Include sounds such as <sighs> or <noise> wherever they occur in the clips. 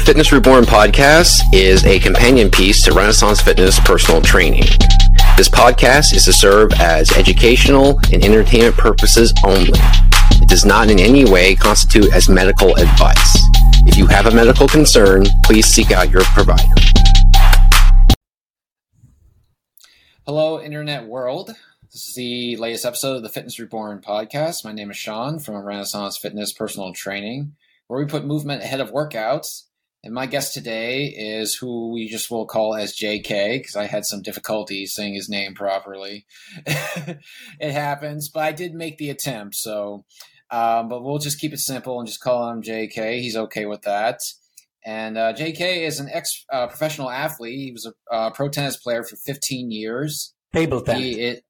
The Fitness Reborn podcast is a companion piece to Renaissance Fitness personal training. This podcast is to serve as educational and entertainment purposes only. It does not in any way constitute as medical advice. If you have a medical concern, please seek out your provider. Hello, Internet world. This is the latest episode of the Fitness Reborn podcast. My name is Sean from Renaissance Fitness Personal Training, where we put movement ahead of workouts. And my guest today is who we just will call as JK because I had some difficulty saying his name properly. <laughs> it happens, but I did make the attempt. So, um, but we'll just keep it simple and just call him JK. He's okay with that. And uh, JK is an ex uh, professional athlete. He was a uh, pro tennis player for 15 years. Table tennis. He, it,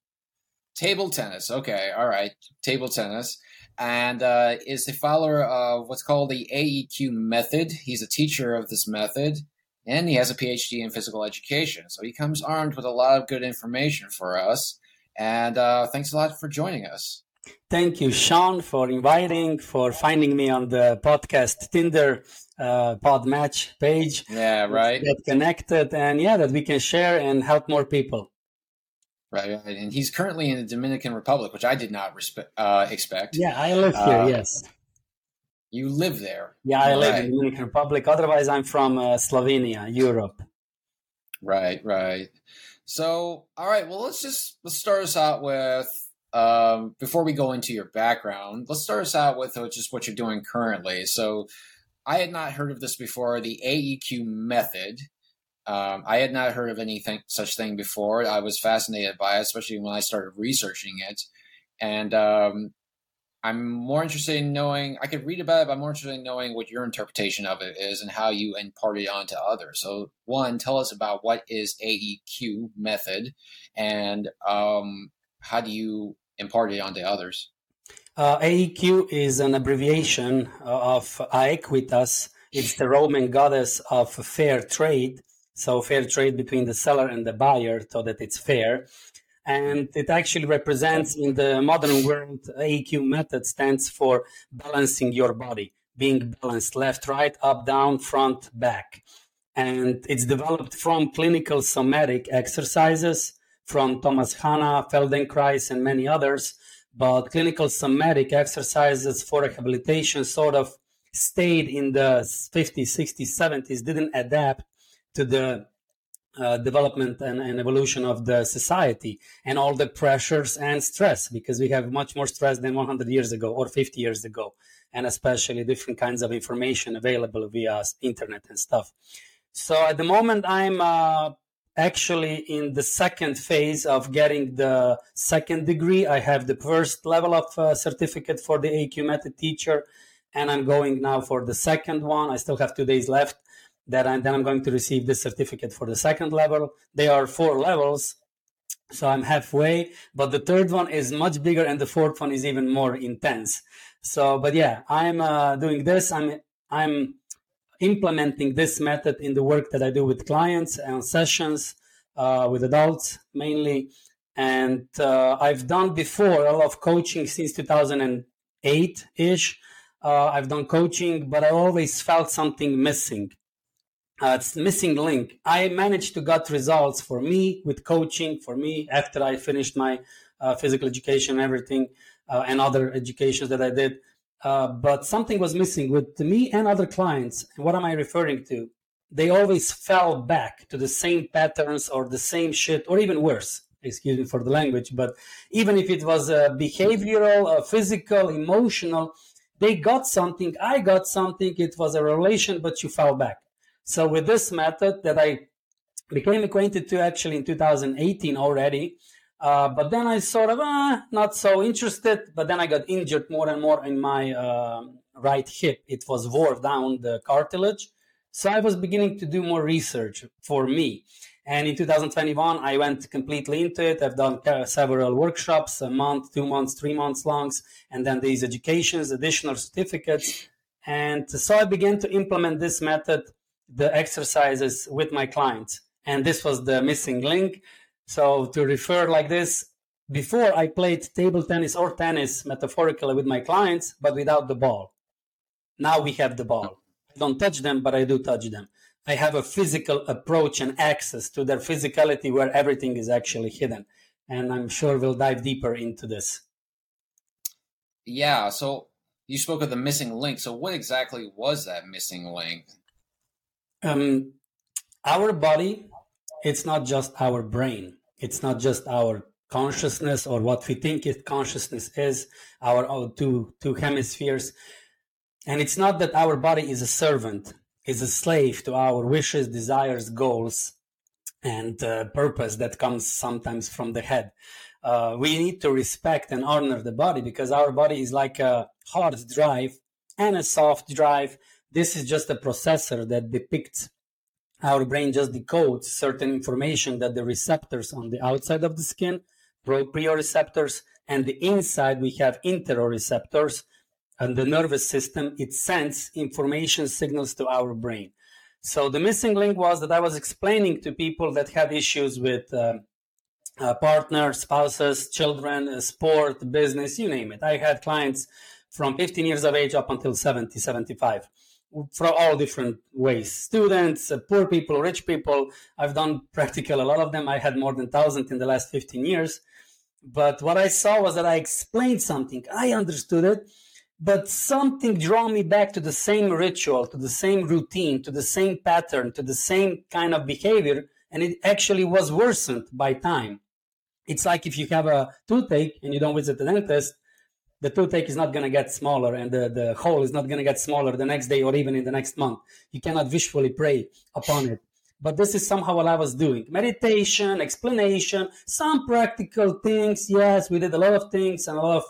table tennis. Okay, all right, table tennis, and uh, is the follower of what's called the AEQ method. He's a teacher of this method, and he has a PhD in physical education. So he comes armed with a lot of good information for us. And uh, thanks a lot for joining us. Thank you, Sean, for inviting, for finding me on the podcast Tinder uh, pod match page. Yeah, right. Get connected, and yeah, that we can share and help more people. Right. And he's currently in the Dominican Republic, which I did not uh, expect. Yeah, I live here. Uh, yes. You live there. Yeah, I live in the Dominican Republic. Otherwise, I'm from uh, Slovenia, Europe. Right, right. So, all right. Well, let's just let's start us out with um, before we go into your background. Let's start us out with uh, just what you're doing currently. So, I had not heard of this before. The AEQ method. Um, I had not heard of anything such thing before. I was fascinated by it, especially when I started researching it. And um, I'm more interested in knowing. I could read about it, but I'm more interested in knowing what your interpretation of it is and how you impart it on to others. So, one, tell us about what is AEQ method, and um, how do you impart it onto others? Uh, AEQ is an abbreviation of Aequitas. It's the Roman goddess of fair trade so fair trade between the seller and the buyer so that it's fair. And it actually represents in the modern world, AEQ method stands for balancing your body, being balanced left, right, up, down, front, back. And it's developed from clinical somatic exercises from Thomas Hanna, Feldenkrais, and many others. But clinical somatic exercises for rehabilitation sort of stayed in the 50s, 60s, 70s, didn't adapt to the uh, development and, and, evolution of the society and all the pressures and stress because we have much more stress than 100 years ago or 50 years ago and especially different kinds of information available via internet and stuff. So at the moment i'm uh, actually in the second phase of getting the second degree. I have the first level of uh, certificate for the AEQ method teacher and i'm going now for the second one. I still have two days left that I'm, then I'm going to receive this certificate for the second level. There are four levels, so I'm halfway. But the third one is much bigger, and the fourth one is even more intense. So, but yeah, I'm uh, doing this. I'm I'm implementing this method in the work that I do with clients and sessions uh, with adults mainly. And uh, I've done before a lot of coaching since 2008 ish. Uh, I've done coaching, but I always felt something missing uh, it's missing link. I managed to get results for me with coaching for me after I finished my uh, physical education everything uh, and other educations that I did. Uh, but something was missing with me and other clients. And what am I referring to? They always fell back to the same patterns or the same shit, or even worse. Excuse me for the language, but even if it was uh, behavioral, uh, physical, emotional, they got something. I got something. It was a relation, but you fell back so with this method that I became acquainted to actually in 2018 already, uh, but then I sort of uh, not so interested. But then I got injured more and more in my uh, right hip. It was wore down the cartilage. So I was beginning to do more research for me. And in 2021, I went completely into it. I've done several workshops, a month, two months, three months longs, and then these educations, additional certificates. And so I began to implement this method the exercises with my clients. And this was the missing link. So to refer like this, before I played table tennis or tennis metaphorically with my clients, but without the ball. Now we have the ball. I don't touch them, but I do touch them. I have a physical approach and access to their physicality where everything is actually hidden. And I'm sure we'll dive deeper into this. Yeah. So you spoke of the missing link. So what exactly was that missing link? Um, our body, it's not just our brain. It's not just our consciousness or what we think it consciousness is, our two two hemispheres. And it's not that our body is a servant is a slave to our wishes, desires, goals, and uh, purpose that comes sometimes from the head. Uh, we need to respect and honor the body because our body is like a hard drive and a soft drive. This is just a processor that depicts our brain just decodes certain information that the receptors on the outside of the skin, proprioceptors, and the inside we have interoreceptors and the nervous system, it sends information signals to our brain. So the missing link was that I was explaining to people that have issues with uh, uh, partners, spouses, children, uh, sport, business, you name it. I had clients from 15 years of age up until 70, 75 for all different ways. Students, uh, poor people, rich people. I've done <laughs> practical a lot of them. I had more than 1,000 in the last 15 years. But what I saw was that I explained something. I understood it but something drew me back to the same ritual, to the same routine, to the same pattern, to the same kind of behavior, and it actually was worsened by time. It's like if you have a toothache and you don't visit the dentist, the toothache is not going to get smaller and the, the hole is not going to get smaller the next day or even in the next month. You cannot visually pray upon it. But this is somehow what I was doing. Meditation, explanation, some practical things. Yes, we did a lot of things and a lot of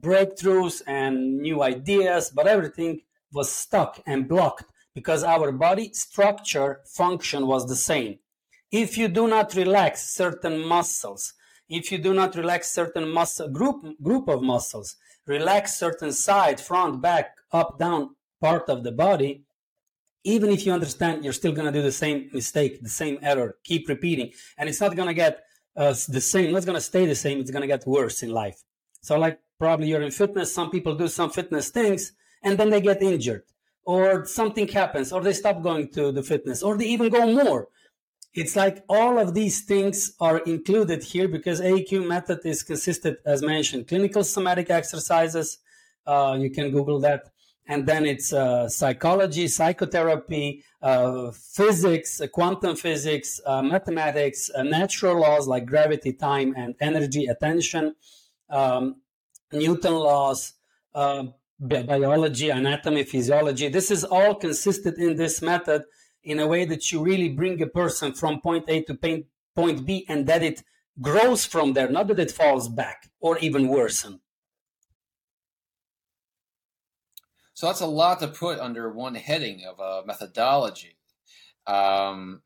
breakthroughs and new ideas, but everything was stuck and blocked because our body structure function was the same. If you do not relax certain muscles, if you do not relax certain muscle group group of muscles, relax certain side, front, back, up, down part of the body, even if you understand, you're still going to do the same mistake, the same error, keep repeating, and it's not going to get uh, the same. It's going to stay the same. It's going to get worse in life. So, like probably you're in fitness some people do some fitness things and then they get injured or something happens or they stop going to the fitness or they even go more it's like all of these things are included here because AEQ method is consisted as mentioned clinical somatic exercises. Uh, you can google that. And then it's uh, psychology psychotherapy uh, physics quantum physics uh, mathematics uh, natural laws like gravity time and energy attention um, Newton laws, uh, biology, anatomy, physiology. This is all consisted in this method in a way that you really bring a person from point A to point B and that it grows from there, not that it falls back or even worsen. So that's a lot to put under one heading of a methodology. Um,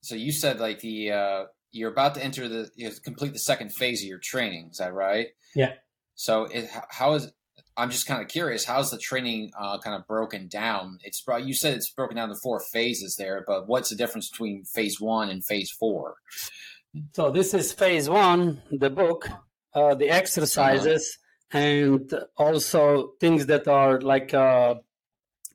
so you said like the uh, you're about to enter the you complete the second phase of your training. Is that right? Yeah. So it, how is I'm just kind of curious. How's the training uh, kind of broken down? It's you said it's broken down to four phases there, but what's the difference between phase one and phase four? So this is phase one, the book, uh, the exercises, uh-huh. and also things that are like uh,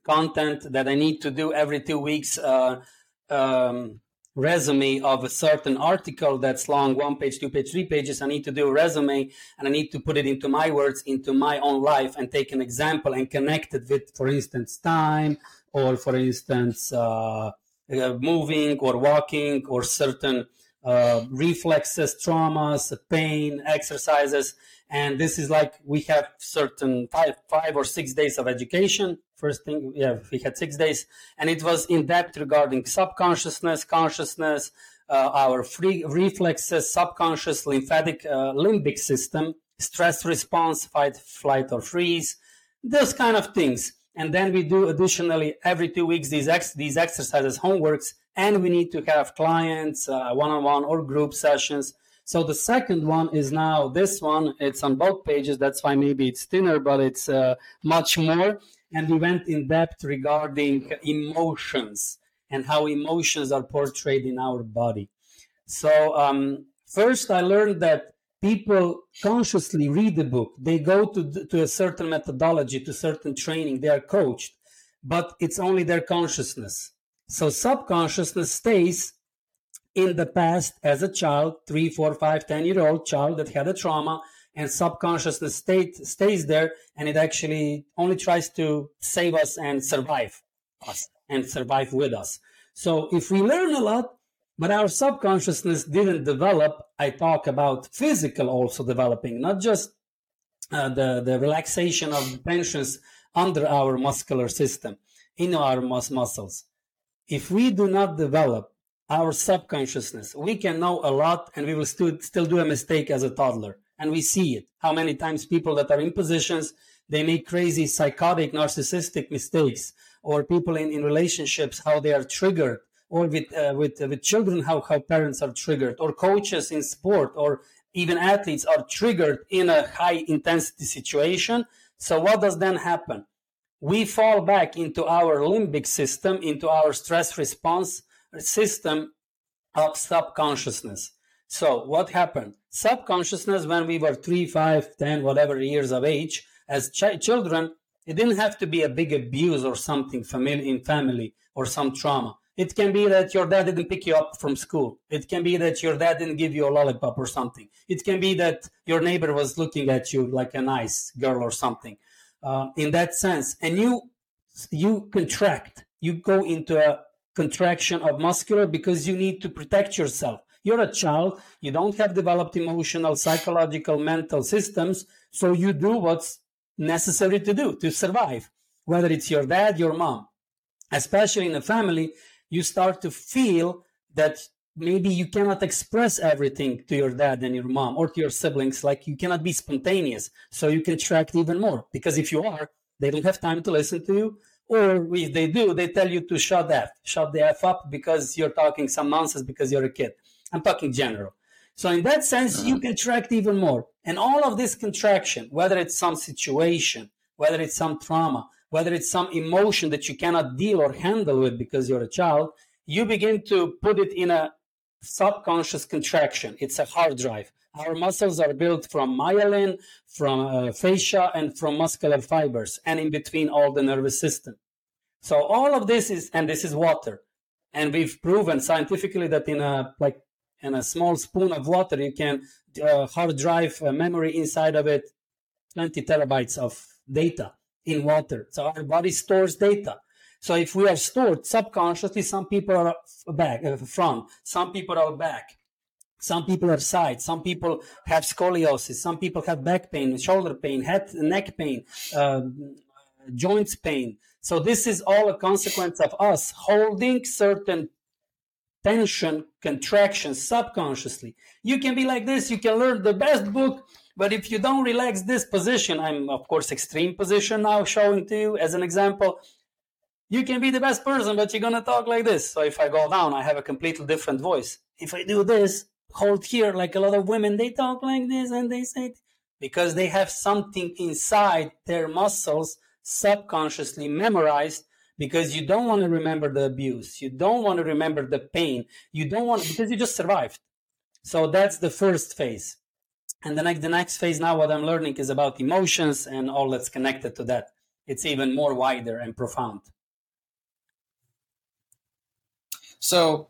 content that I need to do every two weeks. Uh, um, resume of a certain article that's long, one page, two page, three pages. I need to do a resume and I need to put it into my words, into my own life and take an example and connect it with, for instance, time or for instance, uh, uh, moving or walking or certain uh, reflexes, traumas, pain, exercises. And this is like we have certain five, five or six days of education First thing, yeah, we had six days, and it was in depth regarding subconsciousness, consciousness, uh, our free reflexes, subconscious lymphatic uh, limbic system, stress response, fight, flight, or freeze, those kind of things. And then we do additionally every two weeks these ex- these exercises, homeworks, and we need to have clients uh, one-on-one or group sessions. So the second one is now this one. It's on both pages. That's why maybe it's thinner, but it's uh, much more and we went in depth regarding emotions and how emotions are portrayed in our body. So, um, first, I learned that people consciously read the book, they go to, to a certain methodology, to certain training, they are coached. but it's only their consciousness. So subconsciousness stays in the past as a child, three, four, five, ten year old child that had a trauma, and subconsciousness state stays there, and it actually only tries to save us and survive us and survive with us. So if we learn a lot, but our subconsciousness didn't develop, I talk about physical also developing, not just uh, the, the relaxation of tensions under our muscular system, in our mus- muscles. If we do not develop our subconsciousness, we can know a lot and we will stu- still do a mistake as a toddler. And we see it. How many times people that are in positions, they make crazy, psychotic, narcissistic mistakes, or people in, in relationships, how they are triggered, or with, uh, with, uh, with children, how, how parents are triggered, or coaches in sport, or even athletes are triggered in a high intensity situation. So what does then happen? We fall back into our limbic system, into our stress response system of subconsciousness. So what happened? Subconsciousness, when we were three, five, ten, whatever years of age, as ch- children, it didn't have to be a big abuse or something in family or some trauma. It can be that your dad didn't pick you up from school. It can be that your dad didn't give you a lollipop or something. It can be that your neighbor was looking at you like a nice girl or something. Uh, in that sense, and you you contract. You go into a contraction of muscular because you need to protect yourself. You're a child. You don't have developed emotional, psychological, mental systems. So you do what's necessary to do to survive, whether it's your dad, your mom. Especially in a family, you start to feel that maybe you cannot express everything to your dad and your mom or to your siblings. Like you cannot be spontaneous. So you can contract even more because if you are, they don't have time to listen to you or if they do, they tell you to shut that, shut the F up because you're talking some nonsense because you're a kid. I'm talking general. So in that sense, you contract even more. And all of this contraction, whether it's some situation, whether it's some trauma, whether it's some emotion that you cannot deal or handle with because you're a child, you begin to put it in a subconscious contraction. It's a hard drive. Our muscles are built from myelin, from uh, fascia, and from muscular fibers, and in between all the nervous system. So all of this is, and this is water. And we've proven scientifically that in a like in a small spoon of water, you can uh, hard drive memory inside of it, 20 terabytes of data in water. So our body stores data. So if we are stored subconsciously, some people are back, uh, front, some people are back. Some people are side. Some people have scoliosis. Some people have back pain, shoulder pain, head, neck pain, uh, joints pain. So this is all a consequence of us holding certain tension, contraction subconsciously. You can be like this. You can learn the best book, but if you don't relax this position, I'm of course extreme position now showing to you as an example. You can be the best person, but you're gonna talk like this. So if I go down, I have a completely different voice. If I do this, hold here like a lot of women they talk like this and they say because they have something inside their muscles subconsciously memorized because you don't want to remember the abuse you don't want to remember the pain you don't want because you just survived. So that's the first phase. And the next the next phase now what i'm learning is about emotions and all that's connected to that. It's even more wider and profound. So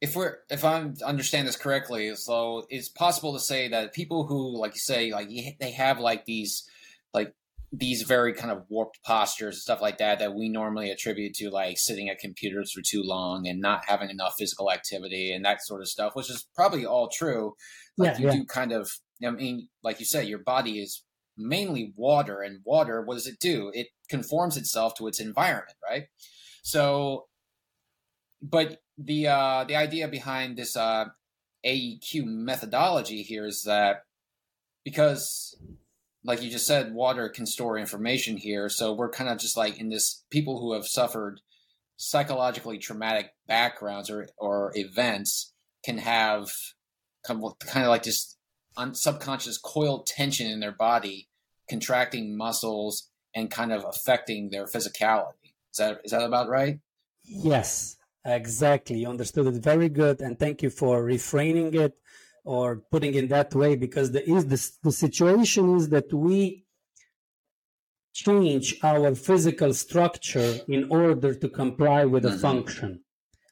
if we're if I understand this correctly, so it's possible to say that people who, like you say, like they have like these like these very kind of warped postures and stuff like that that we normally attribute to like sitting at computers for too long and not having enough physical activity and that sort of stuff, which is probably all true. Like yeah, you yeah. do kind of, I mean, like you said, your body is mainly water, and water, what does it do? It conforms itself to its environment, right? So, but the uh, the idea behind this uh, AEQ methodology here is that because, like you just said, water can store information here. So we're kind of just like in this people who have suffered psychologically traumatic backgrounds or or events can have kind of, like this un- subconscious coiled tension in their body, contracting muscles and kind of affecting their physicality. Is that is that about right? Yes, Exactly. You understood it very good. And thank you for refraining it or putting it that way because the, is the, the situation is that we change our physical structure in order to comply with a mm-hmm. function.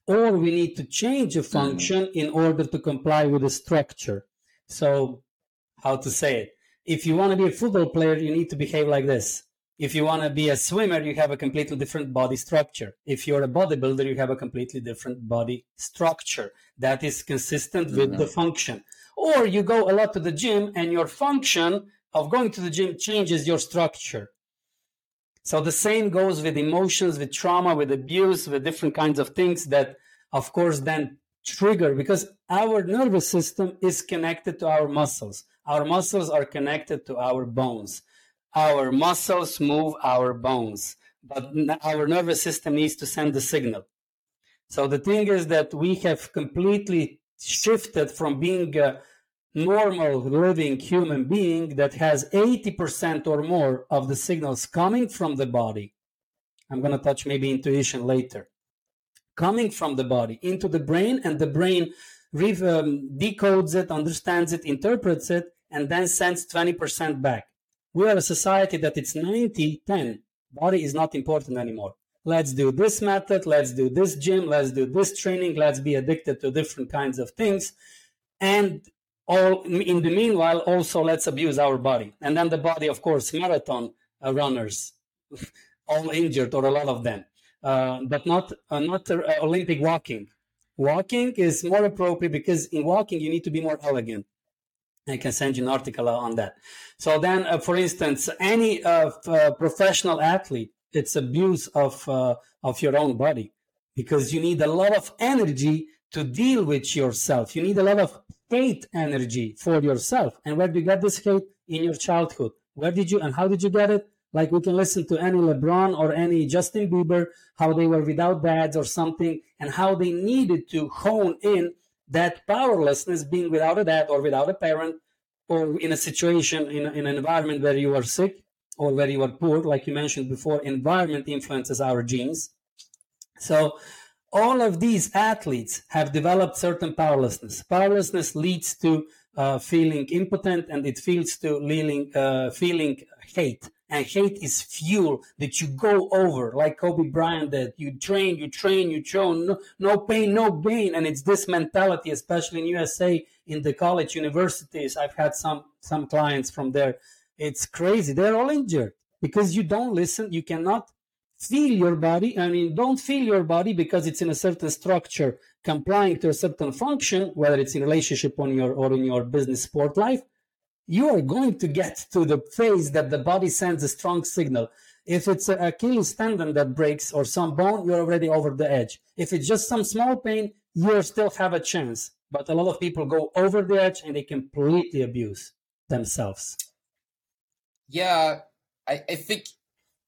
Or we need to change a mm-hmm. function mm-hmm. in order to comply with a structure. So, how to say it? If you want to be a football player, you need to behave like this. If you want to be a swimmer, you have a completely different body structure. If you're a bodybuilder, you have a completely different body structure that is consistent with mm-hmm. the function. Or you go a lot to the gym and your function of going to the gym changes your structure. So the same goes with emotions, with trauma, with abuse, with different kinds of things that, of course, then trigger because our nervous system is connected to our muscles. Our muscles are connected to our bones. Our muscles move our bones, but our nervous system needs to send the signal. So the thing is that we have completely shifted from being a normal living human being that has 80% or more of the signals coming from the body. I'm going to touch maybe intuition later. Coming from the body into the brain, and the brain um, decodes it, understands it, interprets it, and then sends 20% back. We are a society that it's 90 10. Body is not important anymore. Let's do this method, let's do this gym, let's do this training, let's be addicted to different kinds of things. And all in the meanwhile, also let's abuse our body. And then the body, of course, marathon uh, runners, <laughs> all injured or a lot of them, uh, but not uh, not uh, Olympic walking. Walking is more appropriate because in walking you need to be more elegant. I can send you an article on that. So then, uh, for instance, any uh, uh, professional athlete, it's abuse of uh, of your own body because you need a lot of energy to deal with yourself. You need a lot of hate energy for yourself. And where do you get this hate? In your childhood. Where did you and how did you get it? Like we can listen to any LeBron or any Justin Bieber, how they were without dads or something, and how they needed to hone in that powerlessness being without a dad or without a parent or in a situation in, in an environment where you are sick or where you are poor like you mentioned before environment influences our genes. So all of these athletes have developed certain powerlessness. Powerlessness leads to uh, feeling impotent and it feels to feeling, uh, feeling hate and hate is fuel that you go over like kobe bryant did you train you train you train. No, no pain no gain. And it's this mentality especially in usa in the college universities. I've had some some clients from there. It's crazy. They're all injured because you don't listen. You cannot feel your body. I mean don't feel your body because it's in a certain structure complying to a certain function whether it's in relationship on your or in your business sport life you are going to get to the phase that the body sends a strong signal. If it's a Achilles tendon that breaks or some bone, you're already over the edge. If it's just some small pain, you still have a chance. But a lot of people go over the edge and they completely abuse themselves. Yeah, I, I think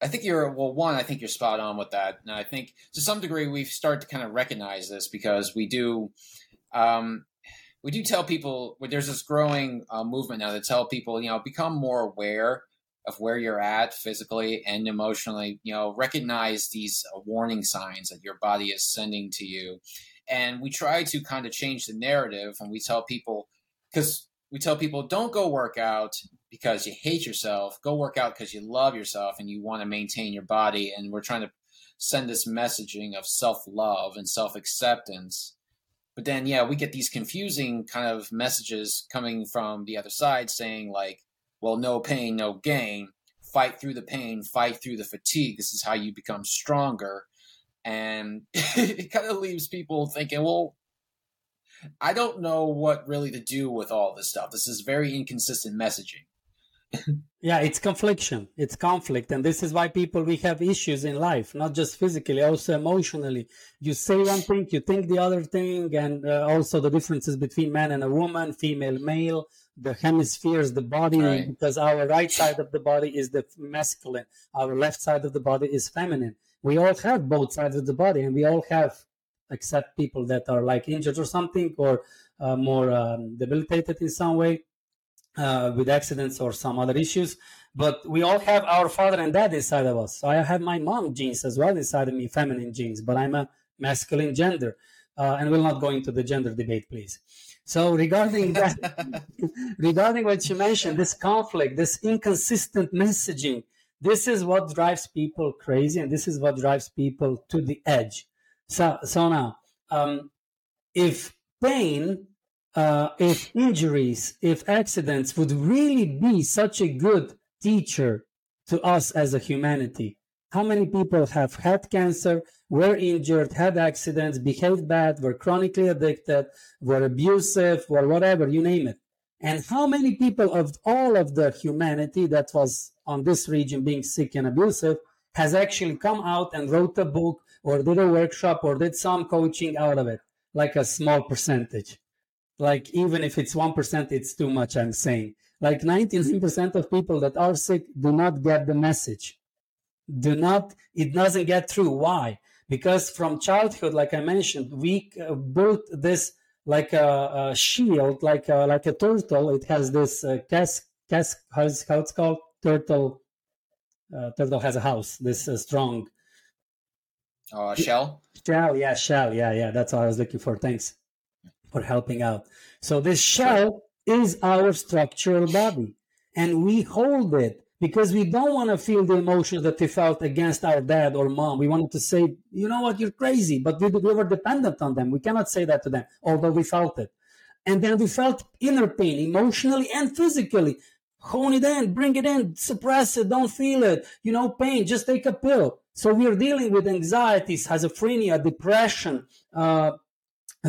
I think you're well. One, I think you're spot on with that, and I think to some degree we've started to kind of recognize this because we do. Um, we do tell people there's this growing uh, movement now to tell people you know become more aware of where you're at physically and emotionally you know recognize these uh, warning signs that your body is sending to you. And we try to kind of change the narrative and we tell people because we tell people don't go work out because you hate yourself. Go work out because you love yourself and you want to maintain your body. And we're trying to send this messaging of self-love and self-acceptance but then, yeah, we get these confusing kind of messages coming from the other side saying, like, well, no pain, no gain. Fight through the pain, fight through the fatigue. This is how you become stronger. And <laughs> it kind of leaves people thinking, well, I don't know what really to do with all this stuff. This is very inconsistent messaging yeah it's confliction. It's conflict. And this is why people we have issues in life not just physically also emotionally. You say one thing you think the other thing and uh, also the differences between man and a woman female male the hemispheres the body right. because our right side of the body is the masculine our left side of the body is feminine. We all have both sides of the body and we all have except people that are like injured or something or uh, more um, debilitated in some way uh, with accidents or some other issues. But we all have our father and dad inside of us. So I have my mom genes as well inside of me, feminine genes, but I'm a masculine gender. Uh, and we'll not go into the gender debate, please. So regarding that, <laughs> regarding what you mentioned, this conflict, this inconsistent messaging This is what drives people crazy, and this is what drives people to the edge. So, so now, um, if pain, uh, if injuries, if accidents would really be such a good teacher to us as a humanity, how many people have had cancer, were injured, had accidents, behaved bad, were chronically addicted, were abusive, were whatever, you name it. And how many people of all of the humanity that was on this region being sick and abusive has actually come out and wrote a book or did a workshop or did some coaching out of it? Like a small percentage. Like even if it's 1%, it's too much, I'm saying. Like 99% of people that are sick do not get the message. Do not, it doesn't get through. Why? Because from childhood, like I mentioned, we uh, built this like a, a shield, like a, like a turtle. It has this uh, casque, casque how, how it's called? Turtle. Uh, turtle has a house. This uh, strong. A shell. Shell, yeah, shell, yeah, yeah. That's what I was looking for. Thanks for helping out. So this shell is our structural body, and we hold it because we don't want to feel the emotions that we felt against our dad or mom. We wanted to say, you know what, you're crazy, but we, we were dependent on them. We cannot say that to them, although we felt it. And then we felt inner pain, emotionally and physically. Hone it in, bring it in, suppress it, don't feel it. You know, pain, just take a pill. So we're dealing with anxiety, schizophrenia, depression, uh,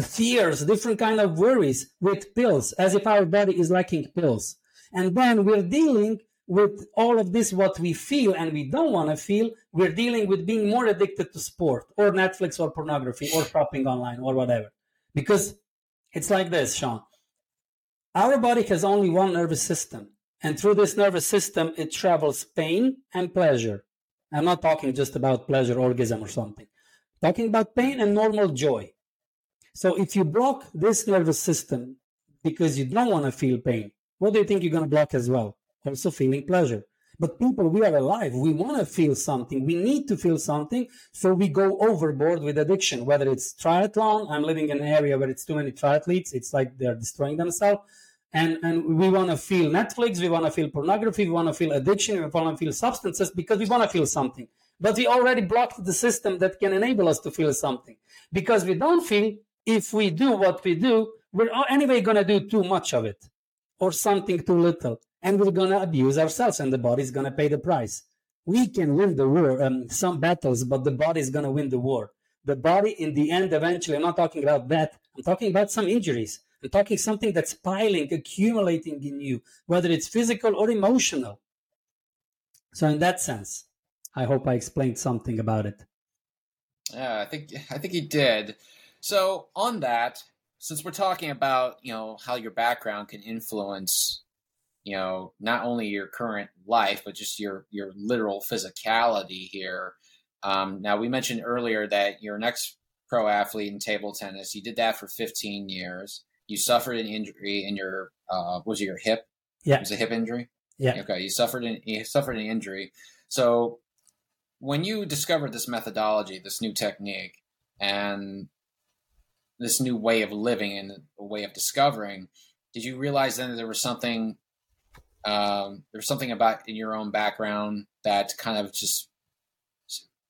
fears, different kind of worries with pills, as if our body is lacking pills. And then we're dealing with all of this, what we feel and we don't want to feel, we're dealing with being more addicted to sport or Netflix or pornography or shopping online or whatever. Because it's like this, Sean. Our body has only one nervous system. And through this nervous system, it travels pain and pleasure. I'm not talking just about pleasure, orgasm, or something. talking about pain and normal joy. So if you block this nervous system because you don't want to feel pain, what do you think you're going to block as well? also feeling pleasure. But people, we are alive. We want to feel something. We need to feel something. So we go overboard with addiction, whether it's triathlon. I'm living in an area where it's too many triathletes. It's like they're destroying themselves. And, and we want to feel Netflix. We want to feel pornography. We want to feel addiction. We want to feel substances because we want to feel something. But we already blocked the system that can enable us to feel something because we don't feel if we do what we do, we're anyway going to do too much of it or something too little and we're going to abuse ourselves and the body's going to pay the price. We can win the war um, some battles but the body's going to win the war. The body in the end eventually i'm not talking about that i'm talking about some injuries. I'm talking something that's piling accumulating in you whether it's physical or emotional. So in that sense i hope i explained something about it. Yeah i think i think you did so on that since we're talking about you know how your background can influence you know not only your current life but just your your literal physicality here um, now we mentioned earlier that you're an ex pro athlete in table tennis you did that for 15 years. You suffered an injury in your uh, was it your hip? Yeah. It was a hip injury? Yeah. Okay you suffered an you suffered an injury. So when you discovered this methodology this new technique and this new way of living and a way of discovering, did you realize then that there was something um, was something about in your own background that kind of just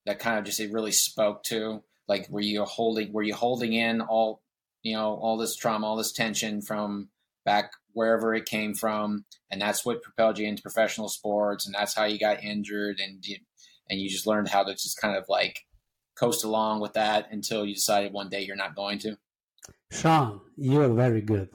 that kind of just it really spoke to? Like were you holding were you holding in all you know all this trauma all this tension from back wherever it came from? And that's what propelled you into professional sports and that's how you got injured and you, and you just learned how to just kind of like coast along with that until you decided one day you're not going to? Sean, you're very good.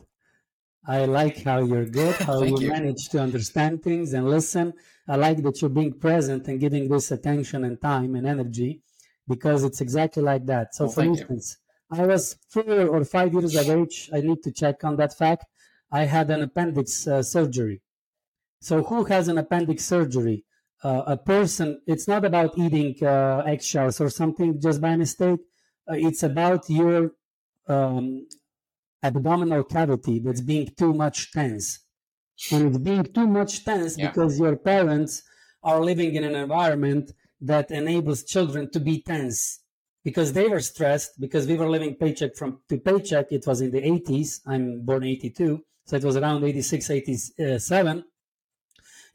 I like how you're good, <laughs> how you, you, manage to understand things and listen. I like that you're being present and giving this attention and time and energy because it's exactly like that. So, well, for instance, you. I was four or five years of age. I need to check on that fact. I had an appendix uh, surgery. So, who has an appendix surgery? Uh, a person, it's not about eating uh, eggshells or something just by mistake. Uh, it's about your um, abdominal cavity that's being too much tense. And it's being too much tense yeah. because your parents are living in an environment that enables children to be tense because they were stressed because we were living paycheck from to paycheck. It was in the 80s. I'm born 82. So it was around 86, 87.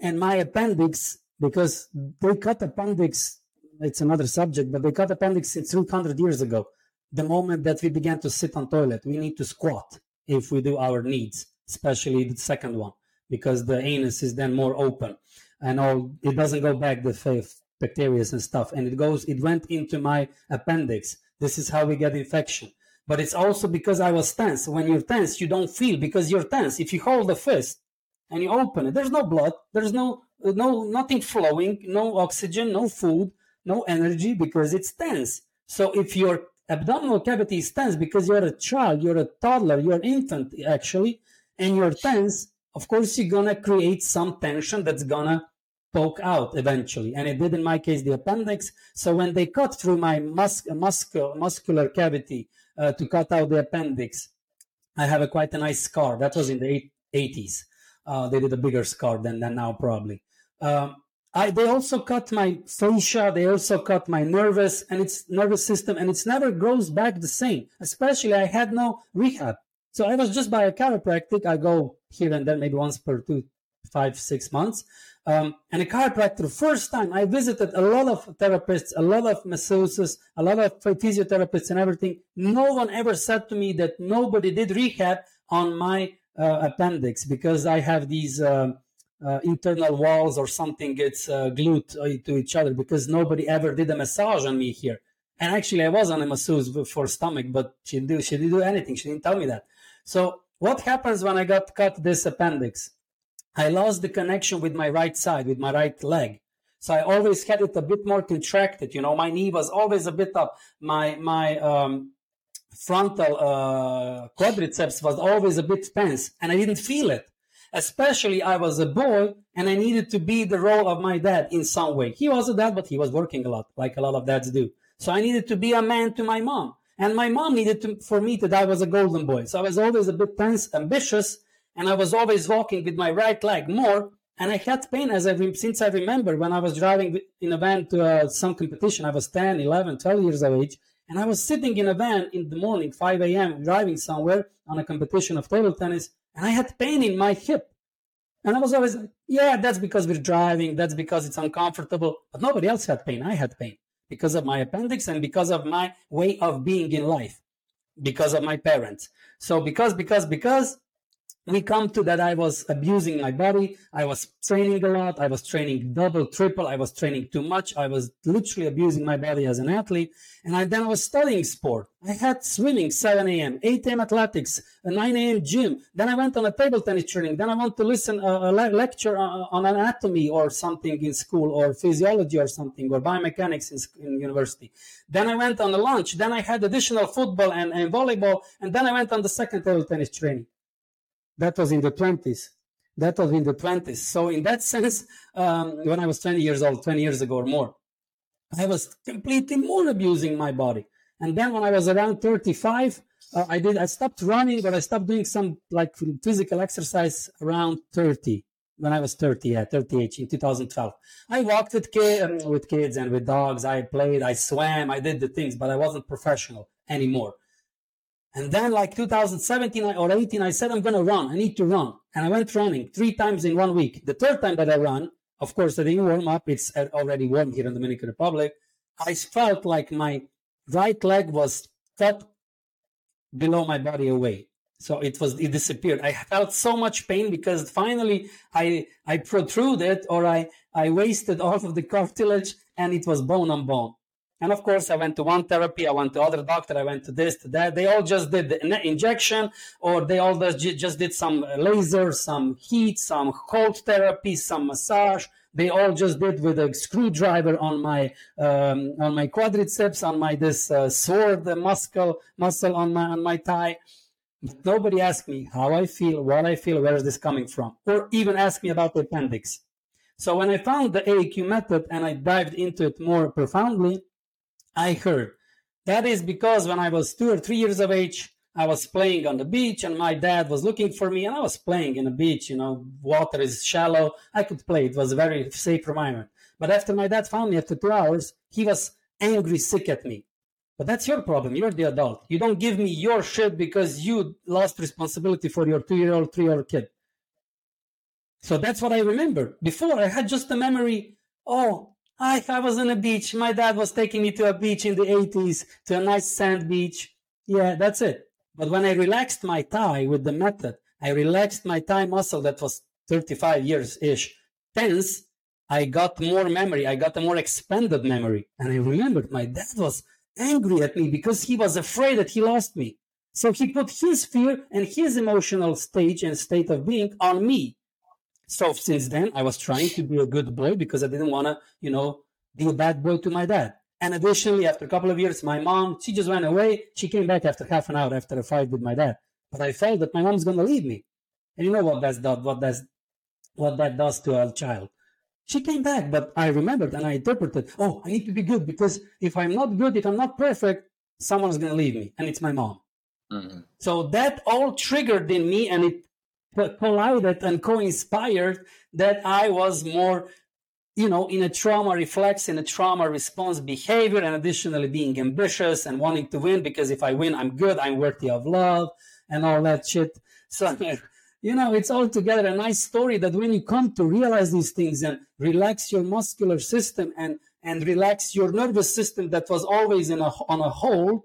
And my appendix because they cut appendix. It's another subject, but they cut appendix 300 years ago. The moment that we began to sit on toilet, we need to squat if we do our needs, especially the second one, because the anus is then more open and all. It doesn't go back the faith bacteria and stuff, and it goes. It went into my appendix. This is how we get infection. But it's also because I was tense. When you're tense, you don't feel because you're tense. If you hold the fist and you open it, there's no blood, there's no no nothing flowing, no oxygen, no food, no energy because it's tense. So if your abdominal cavity is tense because you're a child, you're a toddler, you're an infant actually, and you're tense, of course you're gonna create some tension that's gonna poke out eventually. And it did in my case the appendix. So when they cut through my mus- muscular cavity uh, to cut out the appendix, I have a quite a nice scar. That was in the 80s. Uh, they did a bigger scar than, than now probably. Um, I, they also cut my fascia. They also cut my nervous and its nervous system, and it's never grows back the same. Especially, I had no rehab, so I was just by a chiropractic. I go here and there, maybe once per two, five, six months. Um, and a chiropractor, first time I visited a lot of therapists, a lot of masseuses, a lot of physiotherapists and everything. No one ever said to me that nobody did rehab on my uh, appendix because I have these uh, uh, internal walls or something gets uh, glued to each other because nobody ever did a massage on me here. And actually, I was on a masseuse for stomach, but she didn't do, she didn't do anything. She didn't tell me that. So what happens when I got cut this appendix? I lost the connection with my right side, with my right leg. So I always had it a bit more contracted. You know, my knee was always a bit up. My my um, frontal uh, quadriceps was always a bit tense, and I didn't feel it. Especially, I was a boy, and I needed to be the role of my dad in some way. He was a dad, but he was working a lot, like a lot of dads do. So I needed to be a man to my mom, and my mom needed to, for me that I was a golden boy. So I was always a bit tense, ambitious, and I was always walking with my right leg more. And I had pain as I since I remember when I was driving in a van to uh, some competition. I was 10, 11, 12 years of age, and I was sitting in a van in the morning, 5 a.m., driving somewhere on a competition of table tennis, and I had pain in my hip. And I was always like, yeah, that's because we're driving, that's because it's uncomfortable. But nobody else had pain. I had pain because of my appendix and because of my way of being in life, because of my parents. So because, because, because we come to that I was abusing my body. I was training a lot. I was training double, triple. I was training too much. I was literally abusing my body as an athlete. And I, then I was studying sport. I had swimming 7 a.m., 8 a.m. athletics, 9 a.m. gym. Then I went on a table tennis training. Then I went to listen a, a lecture on anatomy or something in school or physiology or something or biomechanics in, in university. Then I went on a lunch. Then I had additional football and, and volleyball. And then I went on the second table tennis training. That was in the 20s. That was in the 20s. So, in that sense, um, when I was 20 years old, 20 years ago or more, I was completely more abusing my body. And then when I was around 35, uh, I did, I stopped running, but I stopped doing some like physical exercise around 30 when I was 30, yeah, 38 in 2012. I walked with, um, with kids and with dogs. I played, I swam, I did the things, but I wasn't professional anymore. And then, like 2017 or 18, I said, I'm going to run. I need to run. And I went running three times in one week. The third time that I ran, of course, I didn't warm up. It's uh, already warm here in the Dominican Republic. I felt like my right leg was cut below my body away. So it was, it disappeared. I felt so much pain because finally I, I protruded or I, I wasted <laughs> all of the cartilage and it was bone on bone. And of course, I went to one therapy, I went to other doctor, I went to this, to that. They all just did the injection, or they all just did some laser, some heat, some cold therapy, some massage. They all just did with a screwdriver on my um, on my quadriceps, on my this uh, sword muscle muscle on my on my thigh. Nobody asked me how I feel, what I feel, where is this coming from, or even asked me about the appendix. So when I found the AEQ method and I dived into it more profoundly, I heard. That is because when I was two or three years of age, I was playing on the beach and my dad was looking for me and I was playing in the beach, you know, water is shallow. I could play. It was a very safe environment. But after my dad found me after two hours, he was angry, sick at me. But that's your problem. You're the adult. You don't give me your shit because you lost responsibility for your two year old, three year old kid. So that's what I remember. Before I had just a memory Oh, I, I was on a beach. My dad was taking me to a beach in the 80s, to a nice sand beach. Yeah, that's it. But when I relaxed my thigh with the method, I relaxed my thigh muscle that was 35 years ish tense. I got more memory. I got a more expanded memory. And I remembered my dad was angry at me because he was afraid that he lost me. So he put his fear and his emotional stage and state of being on me. So since then, I was trying to be a good boy because I didn't want to, you know, be a bad boy to my dad. And additionally, after a couple of years, my mom, she just went away. She came back after half an hour after a fight with my dad. But I felt that my mom's going to leave me. And you know what that's what that's what that does to a child. She came back, but I remembered and I interpreted, oh, I need to be good because if I'm not good, if I'm not perfect, someone's going to leave me. And it's my mom. Mm-hmm. So that all triggered in me and it collided and co-inspired that I was more, you know, in a trauma reflex, in a trauma response behavior, and additionally being ambitious and wanting to win because if I win, I'm good, I'm worthy of love and all that shit. So, <laughs> you know, it's all together a nice story that when you come to realize these things and relax your muscular system and and relax your nervous system that was always in a, on a hold.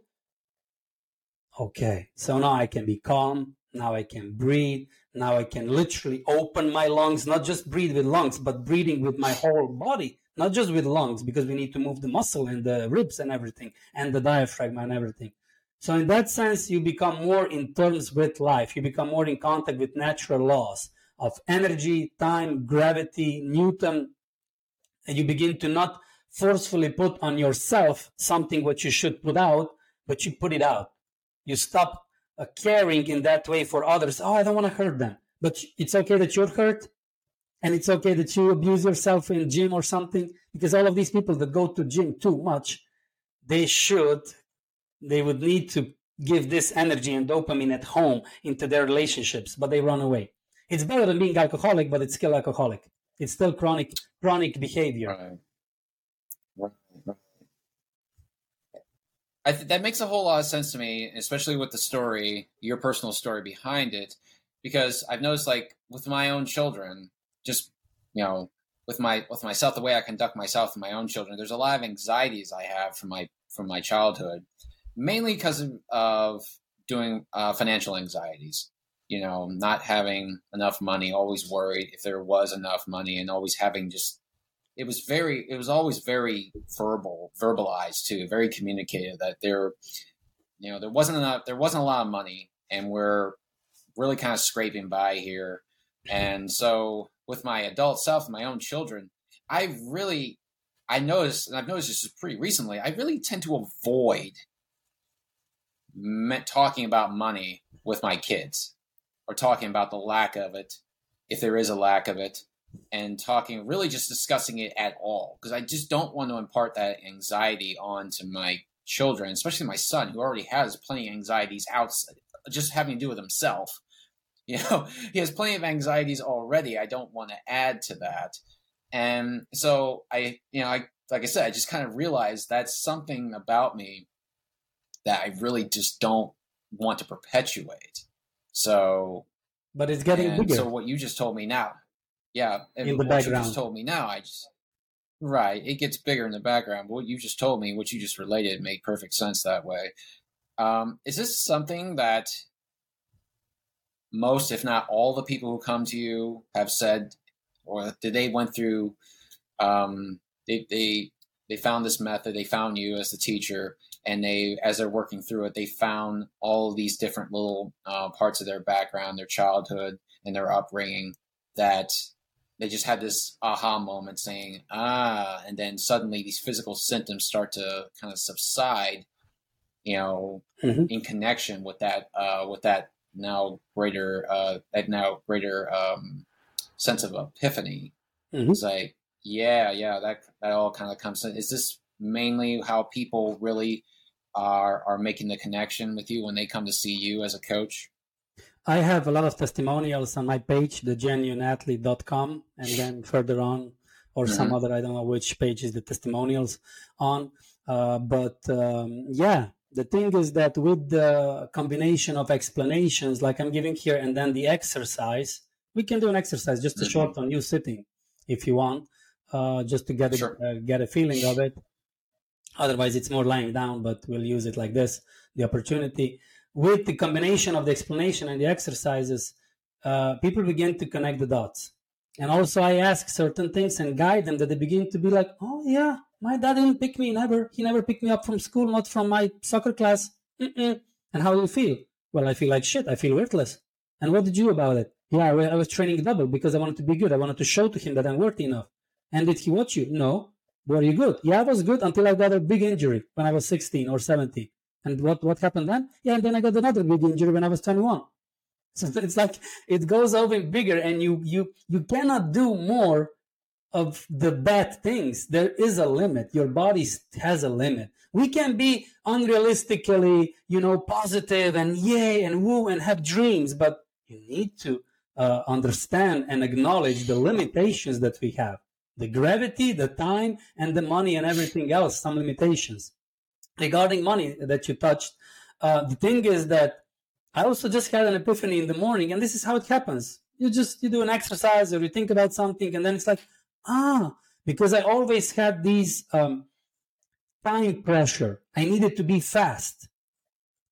Okay, so now I can be calm. Now I can breathe. Now I can literally open my lungs, not just breathe with lungs, but breathing with my whole body, not just with lungs, because we need to move the muscle and the ribs and everything, and the diaphragm and everything. So in that sense, you become more in terms with life. You become more in contact with natural laws of energy, time, gravity, Newton, and you begin to not forcefully put on yourself something what you should put out, but you put it out. You stop uh, caring in that way for others. Oh, I don't want to hurt them. But it's okay that you're hurt. And it's okay that you abuse yourself in gym or something. Because all of these people that go to gym too much, they should, they would need to give this energy and dopamine at home into their relationships, but they run away. It's better than being alcoholic, but it's still alcoholic. It's still chronic, chronic behavior. Right. I th- that makes a whole lot of sense to me, especially with the story, your personal story behind it, because I've noticed, like with my own children, just you know, with my with myself, the way I conduct myself with my own children, there's a lot of anxieties I have from my from my childhood, mainly because of, of doing uh, financial anxieties. You know, not having enough money, always worried if there was enough money, and always having just it was very it was always very verbal verbalized too very communicative that there you know there wasn't enough there wasn't a lot of money and we're really kind of scraping by here. And so with my adult self my own children i really i noticed and i've noticed this pretty recently i really tend to avoid talking about money with my kids or talking about the lack of it if there is a lack of it and talking, really just discussing it at all, because I just don't want to impart that anxiety onto my children, especially my son, who already has plenty of anxieties out just having to do with himself. <laughs> You know, he has plenty of anxieties already. I don't want to add to that. And so I, you know, I, like I said, I just kind of realized that's something about me that I really just don't want to perpetuate. So, but it's getting bigger. So what you just told me now, yeah, and in the what background. you just told me now, I just right. It gets bigger in the background. But what you just told me, what you just related, made perfect sense that way. Um, is this something that most, if not all, the people who come to you have said, or did they went through? Um, they they they found this method. They found you as the teacher, and they, as they're working through it, they found all these different little uh, parts of their background, their childhood, and their upbringing that they just had this aha moment saying, ah, and then suddenly these physical symptoms start to kind of subside, you know, mm-hmm. in connection with that, uh, with that now greater, uh, that now greater um, sense of epiphany. Mm-hmm. It's like, yeah, yeah, that that all kind of comes in. Is this mainly how people really are are making the connection with you when they come to see you as a coach? I have a lot of testimonials on my page, thegenuineathlete.com, and then further on, or mm-hmm. some other, I don't know which page is the testimonials on. Uh, but um, yeah, the thing is that with the combination of explanations like I'm giving here and then the exercise, we can do an exercise, just a mm-hmm. short on you sitting if you want. uh, just to get Sure. uh, get a feeling of it. Otherwise, it's more lying down, but we'll use it like this: the opportunity with the combination of the explanation and the exercises. Uh, people begin to connect the dots, and also I ask certain things and guide them that they begin to be like, "Oh yeah, my dad didn't pick me never. He never picked me up from school, not from my soccer class." Mm-mm. And how do you feel? Well, I feel like shit. I feel worthless. And what did you do about it? Yeah, I was training double because I wanted to be good. I wanted to show to him that I'm worthy enough. And did he watch you? No. Were you good? Yeah, I was good until I got a big injury when I was 16 or 17. And what, what happened then? Yeah, and then I got another big injury when I was 21. So <laughs> it's like it goes over bigger and you you you cannot do more of the bad things. There is a limit. Your body has a limit. We can be unrealistically, you know, positive and yay and woo and have dreams, but you need to uh, understand and acknowledge the limitations that we have the gravity, the time, and the money and everything else, some limitations. Regarding money that you touched, uh, the thing is that I also just had an epiphany in the morning, and this is how it happens. You just you do an exercise or you think about something, and then it's like, ah, because I always had these um, time pressure. I needed to be fast.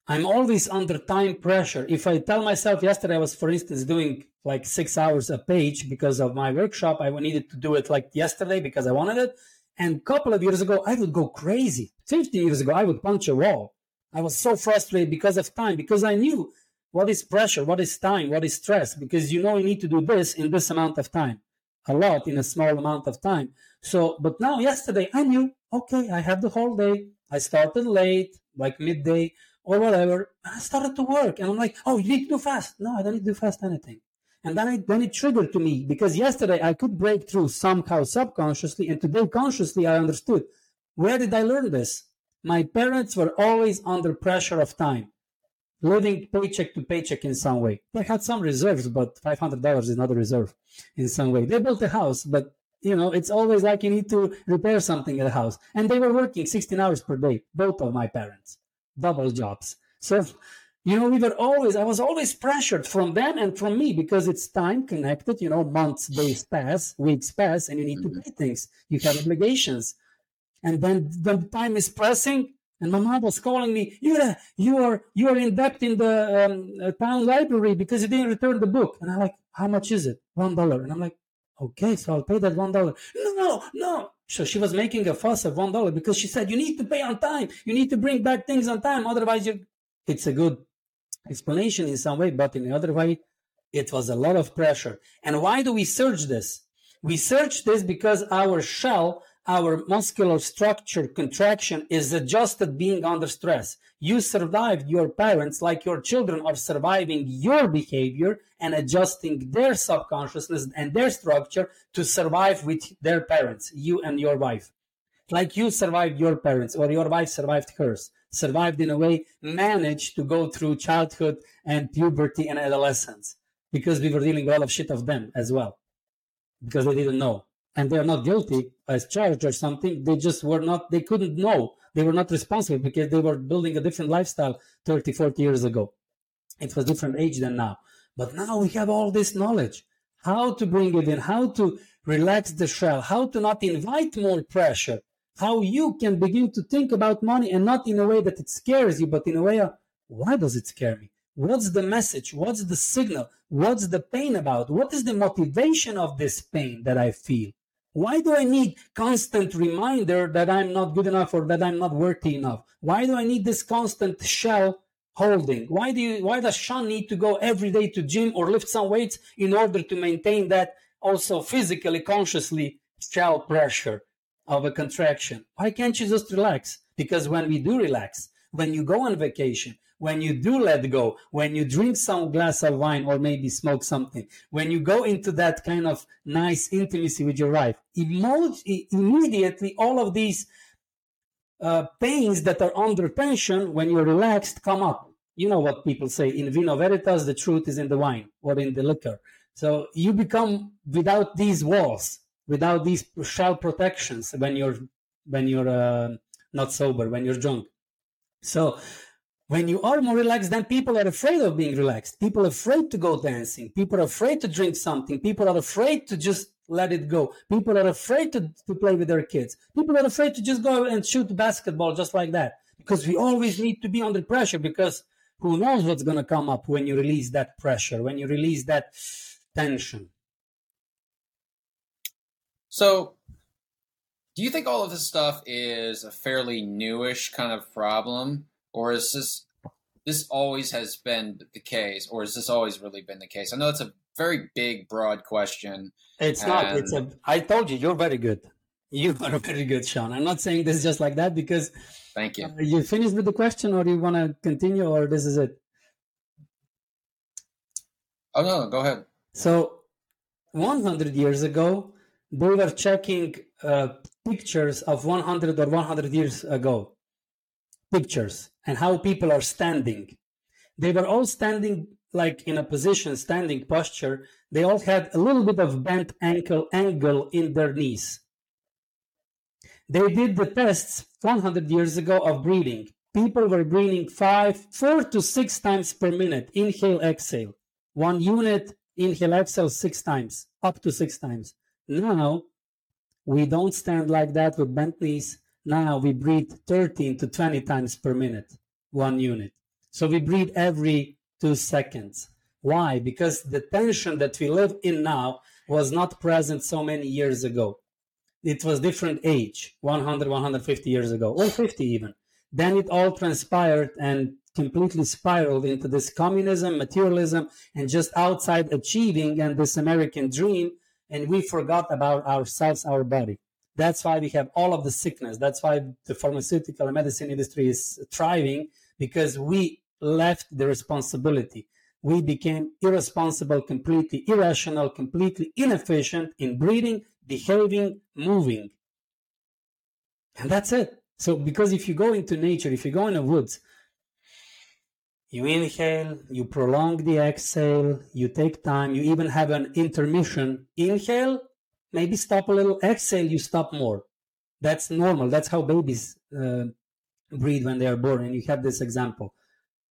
I'm always under time pressure. If I tell myself yesterday I was, for instance, doing like six hours a page because of my workshop, I needed to do it like yesterday because I wanted it. And a couple of years ago, I would go crazy. 50 years ago, I would punch a wall. I was so frustrated because of time, because I knew what is pressure, what is time, what is stress, because you know you need to do this in this amount of time, a lot in a small amount of time. So, but now yesterday, I knew, okay, I have the whole day. I started late, like midday or whatever. I started to work and I'm like, oh, you need to do fast. No, I don't need to do fast anything. And then it, then it triggered to me because yesterday I could break through somehow subconsciously and today consciously I understood. Where did I learn this? My parents were always under pressure of time, living paycheck to paycheck in some way. They had some reserves, but $500 is not a reserve in some way. They built a house, but you know, it's always like you need to repair something at the house. And they were working 16 hours per day, both of my parents, double jobs. So, you know, we were always, I was always pressured from them and from me because it's time connected, you know, months, days pass, weeks pass, and you need to pay things. You have obligations. And then the time is pressing, and my mom was calling me, Yura, you are, you are in debt in the um, uh, town library because you didn't return the book. And I'm like, how much is it? One dollar. And I'm like, okay, so I'll pay that one dollar. No, no, no. So she was making a fuss of one dollar because she said, you need to pay on time. You need to bring back things on time. Otherwise, you it's a good explanation in some way, but in the other way, it was a lot of pressure. And why do we search this? We search this because our shell, our muscular structure contraction is adjusted being under stress. You survived your parents like your children are surviving your behavior and adjusting their subconsciousness and their structure to survive with their parents, you and your wife. Like you survived your parents or your wife survived hers, survived in a way, managed to go through childhood and puberty and adolescence because we were dealing with a lot of shit of them as well because they didn't know. And they are not guilty as charged or something. They just were not they couldn't know. They were not responsible because they were building a different lifestyle 30 40 years ago. It was different age than now. But now we have all this knowledge. How to bring it in how to relax the shell how to not invite more pressure how you can begin to think about money and not in a way that it scares you but in a way of why does it scare me? What's the message? What's the signal? What's the pain about? What is the motivation of this pain that i feel? Why do i need constant reminder that i'm not good enough or that i'm not worthy enough? Why do i need this constant shell holding? Why do you why does Seann need to go every day to gym or lift some weights in order to maintain that also physically consciously shell pressure of a contraction why can't you just relax because when we do relax when you go on vacation when you do let go, when you drink some glass of wine or maybe smoke something, when you go into that kind of nice intimacy with your wife, immediately all of these uh, pains that are under tension when you're relaxed come up. You know what people say in vino veritas, the truth is in the wine or in the liquor. So you become without these walls, without these shell protections when you're when you're uh, not sober, when you're drunk. So when you are more relaxed, then people are afraid of being relaxed. People are afraid to go dancing. People are afraid to drink something. People are afraid to just let it go. People are afraid to, to play with their kids. People are afraid to just go and shoot basketball just like that because we always need to be under pressure because who knows what's going to come up when you release that pressure, when you release that tension. So, do you think all of this stuff is a fairly newish kind of problem, or is this this always has been the case, or has this always really been the case? I know it's a very big, broad question. It's not. It's a. I told you, you're very good. You are <laughs> very good, Seann. I'm not saying this just like that because. Thank you. Uh, you finished with the question, or you want to continue, or this is it? Oh no, go ahead. So, 100 years ago, they were checking uh, pictures of 100 or 100 years ago, pictures and how people are standing. They were all standing like in a position, standing posture. They all had a little bit of bent ankle angle in their knees. They did the tests 100 years ago of breathing. People were breathing five, four to six times per minute. Inhale, exhale. One unit, inhale, exhale six times, up to six times. Now, we don't stand like that with bent knees. Now we breathe 13 to 20 times per minute, one unit. So we breathe every two seconds. Why? Because the tension that we live in now was not present so many years ago. It was different age, 100, 150 years ago, or 50 even. Then it all transpired and completely spiraled into this communism, materialism, and just outside achieving and this American dream. And we forgot about ourselves, our body. That's why we have all of the sickness. That's why the pharmaceutical and medicine industry is thriving because we left the responsibility. We became irresponsible, completely irrational, completely inefficient in breathing, behaving, moving. And that's it. So, because if you go into nature, if you go in the woods, you inhale, you prolong the exhale, you take time, you even have an intermission. Inhale, maybe stop a little, exhale, you stop more. That's normal. That's how babies uh, breathe when they are born. And you have this example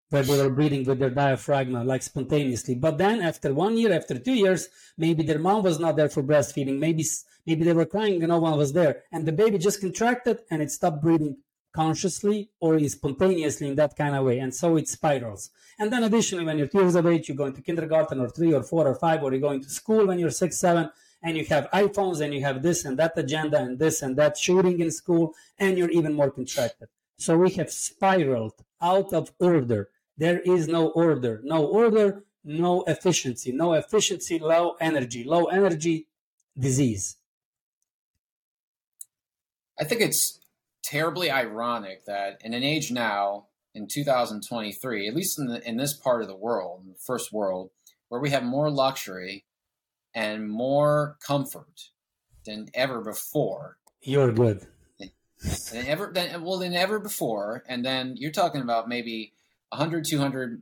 where they were breathing with their diaphragm like spontaneously. But then after one year, after two years, maybe their mom was not there for breastfeeding. Maybe maybe they were crying and no one was there, and the baby just contracted and it stopped breathing consciously or spontaneously in that kind of way, and so it spirals. And then additionally, when you're two years of age, you go into kindergarten or three or four or five, or you're going to school when you're six, seven, and you have iPhones and you have this and that agenda and this and that shooting in school, and you're even more contracted. So we have spiraled out of order there is no order. No order, no efficiency. No efficiency, low energy. Low energy, disease. I think it's terribly ironic that in an age now, in 2023, at least in, the, in this part of the world, in the first world, where we have more luxury and more comfort than ever before. You're good. Than ever, than, well, than ever before. And then you're talking about maybe 100, 200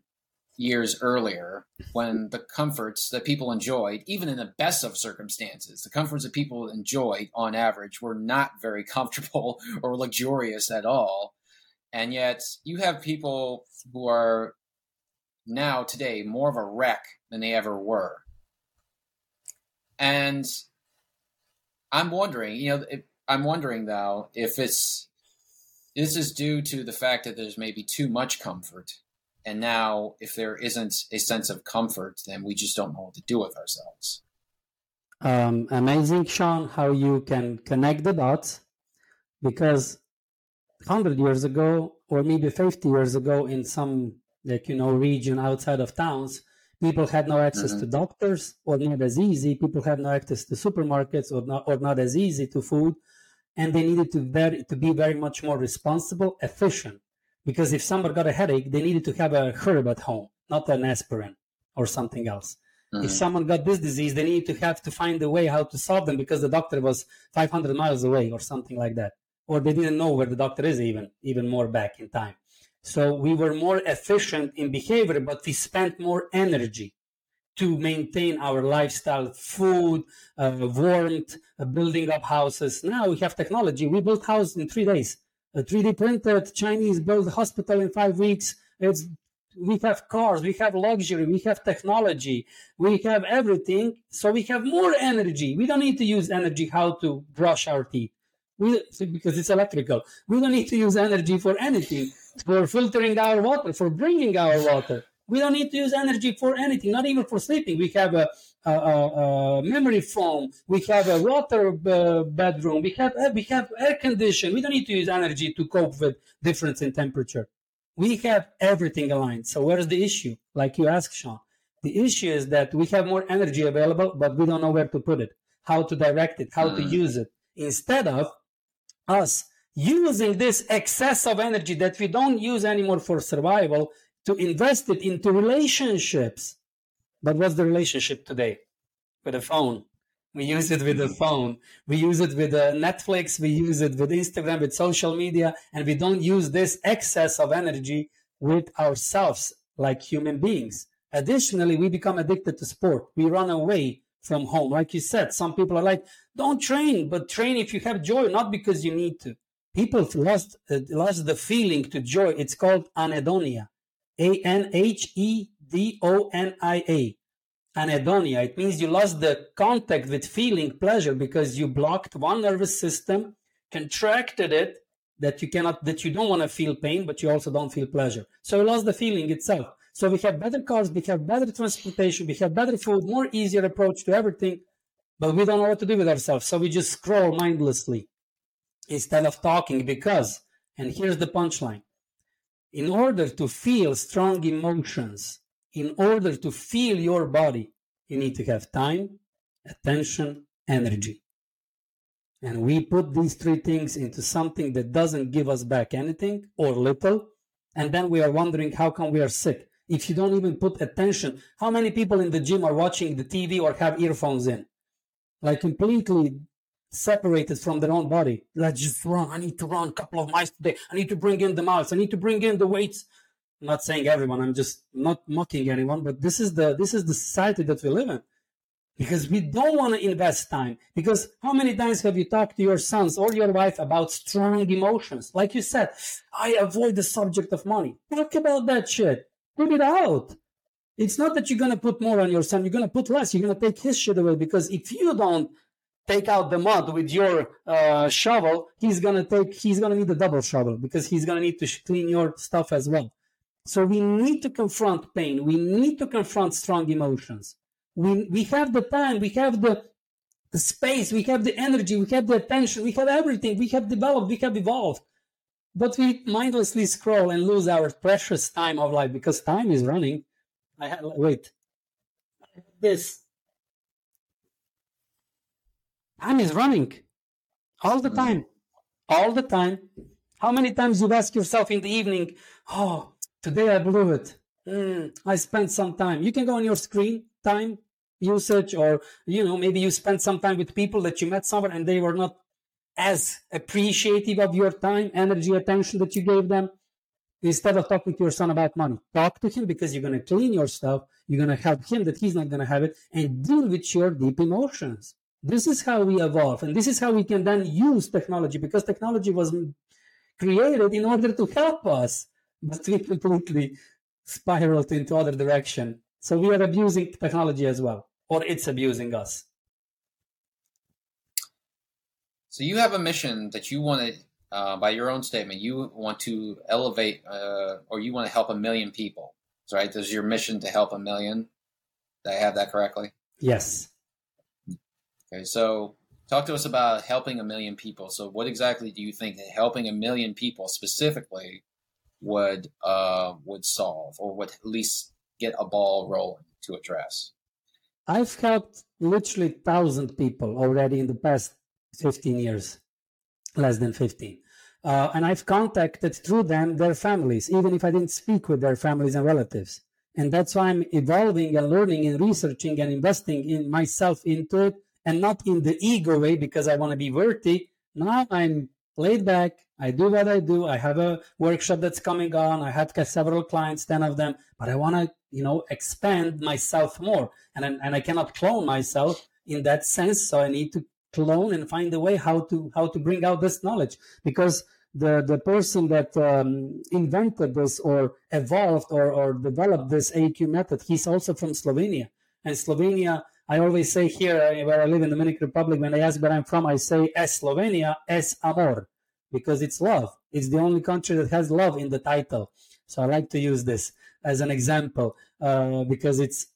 years earlier when the comforts that people enjoyed, even in the best of circumstances, the comforts that people enjoyed on average were not very comfortable <laughs> or luxurious at all. And yet you have people who are now today more of a wreck than they ever were. And I'm wondering, you know, if, I'm wondering though if it's this is due to the fact that there's maybe too much comfort. And now, if there isn't a sense of comfort, then we just don't know what to do with ourselves. Um, amazing, Seann, how you can connect the dots because 100 years ago, or maybe 50 years ago, in some like you know region outside of towns, people had no access mm-hmm. to doctors, or not as easy. People had no access to supermarkets, or not, or not as easy to food and they needed to very to be very much more responsible, efficient. Because if someone got a headache, they needed to have a herb at home, not an aspirin or something else. Mm-hmm. If someone got this disease, they needed to have to find a way how to solve them because the doctor was 500 miles away or something like that, or they didn't know where the doctor is even even more back in time. So we were more efficient in behavior, but we spent more energy to maintain our lifestyle, food, uh, warmth, uh, building up houses. Now we have technology. We built houses in three days. A 3D printed Chinese built hospital in five weeks. It's we have cars, we have luxury, we have technology, we have everything. So we have more energy. We don't need to use energy how to brush our teeth. We, because it's electrical. We don't need to use energy for anything, for filtering our water, for bringing our water. We don't need to use energy for anything, not even for sleeping. We have a, memory foam. We have a water uh, bedroom. We have we have air condition. We don't need to use energy to cope with difference in temperature. We have everything aligned. So where's the issue? Like you asked, Seann. The issue is that we have more energy available, but we don't know where to put it, how to direct it, how mm. to hmm. use it. Instead of us using this excess of energy that we don't use anymore for survival to invest it into relationships. But what's the relationship today? With a phone. We use it with a phone. We use it with uh, Netflix. We use it with Instagram, with social media, and we don't use this excess of energy with ourselves like human beings. Additionally, we become addicted to sport. We run away from home. Like you said, some people are like, don't train, but train if you have joy, not because you need to. People lost, uh, lost the feeling to joy. It's called anhedonia. A N H E D O N I A. Anhedonia. It means you lost the contact with feeling pleasure because you blocked one nervous system, contracted it that you cannot, that you don't want to feel pain, but you also don't feel pleasure. So you lost the feeling itself. So we have better cars, we have better transportation, we have better food, more easier approach to everything, but we don't know what to do with ourselves. So we just scroll mindlessly instead of talking because, and here's the punchline in order to feel strong emotions, in order to feel your body, you need to have time, attention, energy. And we put these three things into something that doesn't give us back anything or little. And then we are wondering how come we are sick. If you don't even put attention, how many people in the gym are watching the TV or have earphones in? Like completely separated from their own body. Let's just run. I need to run a couple of miles today. I need to bring in the miles. I need to bring in the weights. Not saying everyone. I'm just not mocking anyone, but this is the this is the society that we live in. Because we don't want to invest time. Because how many times have you talked to your sons or your wife about strong emotions? Like you said, I avoid the subject of money. Talk about that shit. Put it out. It's not that you're going to put more on your son. You're going to put less. You're going to take his shit away because if you don't take out the mud with your uh, shovel, he's gonna take he's gonna need a double shovel because he's gonna need to clean your stuff as well. So we need to confront pain. We need to confront strong emotions. We we have the time. We have the the space. We have the energy. We have the attention. We have everything. We have developed. We have evolved. But we mindlessly scroll and lose our precious time of life because time is running. I wait. This Time is running all the time, all the time. How many times you ask yourself in the evening, oh, today I blew it. Mm, I spent some time. You can go on your screen time usage, or you know, maybe you spent some time with people that you met somewhere and they were not as appreciative of your time, energy, attention that you gave them. Instead of talking to your son about money, talk to him because you're going to clean your stuff. You're going to help him that he's not going to have it and deal with your deep emotions. This is how we evolve, and this is how we can then use technology because technology was created in order to help us, <laughs> but we completely spiraled into other direction. So we are abusing technology as well, or it's abusing us. So you have a mission that you want to, uh, by your own statement, you want to elevate, uh, or you want to help a million people, right? This is your mission to help a million. Did I have that correctly? Yes. Okay, so talk to us about helping a million people. So, what exactly do you think helping a million people specifically would uh, would solve, or would at least get a ball rolling to address? I've helped literally thousand people already in the past fifteen years, less than fifteen. Uh, and I've contacted through them their families, even if I didn't speak with their families and relatives. And that's why I'm evolving and learning and researching and investing in myself into it and not in the ego way because I want to be worthy. Now I'm laid back. I do what I do. I have a workshop that's coming on. I had several clients, 10 of them, but I want to, you know, expand myself more. And, and I cannot clone myself in that sense. So I need to clone and find a way how to, how to bring out this knowledge because the, the person that um, invented this or evolved or, or developed this AEQ method, he's also from Slovenia. And Slovenia, I always say here where I live in the Dominican Republic, when they ask where I'm from, I say es Slovenia, es amor, because it's love. It's the only country that has love in the title. So I like to use this as an example uh, because it's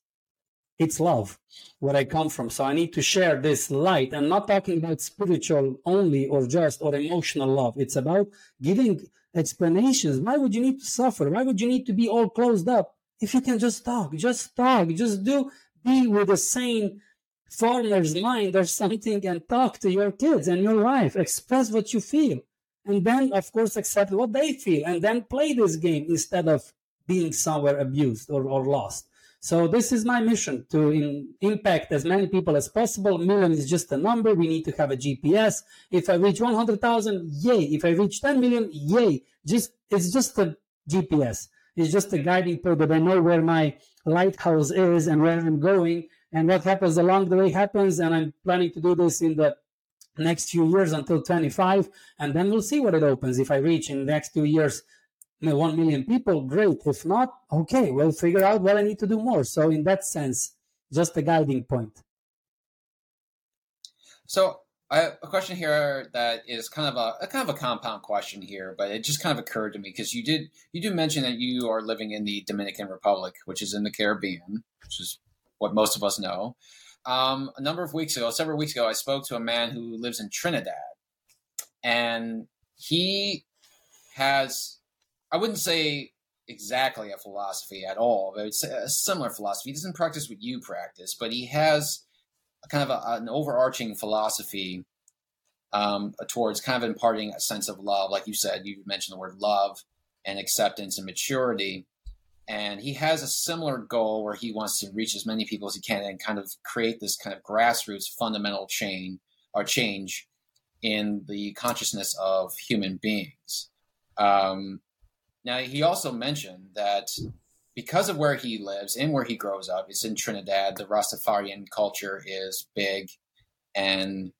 it's love where I come from. So I need to share this light. I'm not talking about spiritual only or just or emotional love. It's about giving explanations. Why would you need to suffer? Why would you need to be all closed up? If you can just talk, just talk, just do be with a sane foreigner's mind or something and talk to your kids and your wife. Express what you feel. And then, of course, accept what they feel and then play this game instead of being somewhere abused or, or lost. So this is my mission to in, impact as many people as possible. Million is just a number. We need to have a GPS. If I reach 100,000, yay. If I reach 10 million, yay. Just, it's just a GPS. It's just a guiding pole that I know where my lighthouse is and where I'm going and what happens along the way happens. And I'm planning to do this in the next few years until 25. And then we'll see what it opens. If I reach in the next two years 1 million people, great. If not, okay, we'll figure out what I need to do more. So, in that sense, just a guiding point. So, I have a question here that is kind of a, a, kind of a compound question here, but it just kind of occurred to me because you did you do mention that you are living in the Dominican Republic, which is in the Caribbean, which is what most of us know. Um, a number of weeks ago, several weeks ago, I spoke to a man who lives in Trinidad, and he has I wouldn't say exactly a philosophy at all, but it's a similar philosophy. He doesn't practice what you practice, but he has kind of a, an overarching philosophy um, towards kind of imparting a sense of love. Like you said, you mentioned the word love and acceptance and maturity. And he has a similar goal where he wants to reach as many people as he can and kind of create this kind of grassroots fundamental chain or change in the consciousness of human beings. Um, now, he also mentioned that because of where he lives and where he grows up, it's in Trinidad, the Rastafarian culture is big, and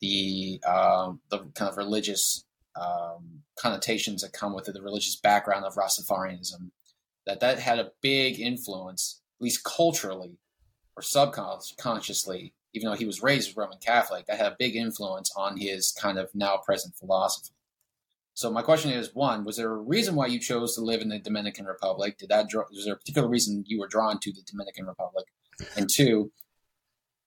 the um, the kind of religious um, connotations that come with it, the religious background of Rastafarianism, that that had a big influence, at least culturally or subconsciously, even though he was raised Roman Catholic, that had a big influence on his kind of now present philosophy. So my question is: one, was there a reason why you chose to live in the Dominican Republic? Did that draw, was there a particular reason you were drawn to the Dominican Republic? And two,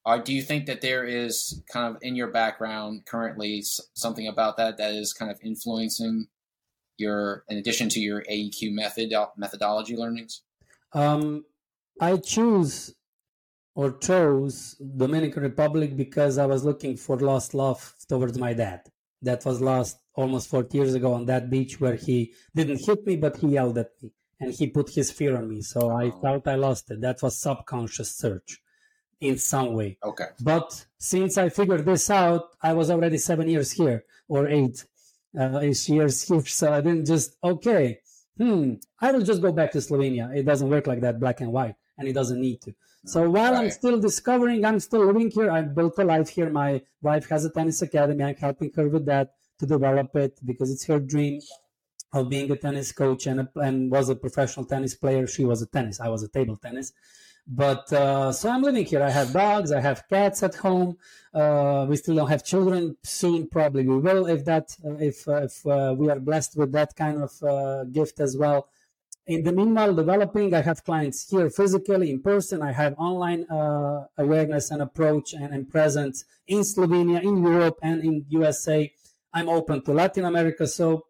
uh, do you think that there is kind of in your background currently something about that that is kind of influencing your, in addition to your AEQ method uh, methodology learnings? Um, I choose or chose Dominican Republic because I was looking for lost love towards my dad. That was lost almost 40 years ago on that beach where he didn't hit me, but he yelled at me and he put his fear on me. So I oh. felt I lost it. That was subconscious search in some way. Okay. But since I figured this out, I was already seven years here or eight, uh, eight years here. So I didn't just, okay, hmm, I will just go back to Slovenia. It doesn't work like that, black and white, and it doesn't need to. So while right. I'm still discovering, I'm still living here. I built a life here. My wife has a tennis academy. I'm helping her with that to develop it because it's her dream of being a tennis coach and, a, and was a professional tennis player. She was a tennis. I was a table tennis. But uh, so I'm living here. I have dogs. I have cats at home. Uh, we still don't have children. Soon, probably we will if that if uh, if uh, we are blessed with that kind of uh, gift as well. In the meanwhile, developing, I have clients here physically in person. I have online uh, awareness and approach and, and presence in Slovenia, in Europe, and in USA I'm open to Latin America. So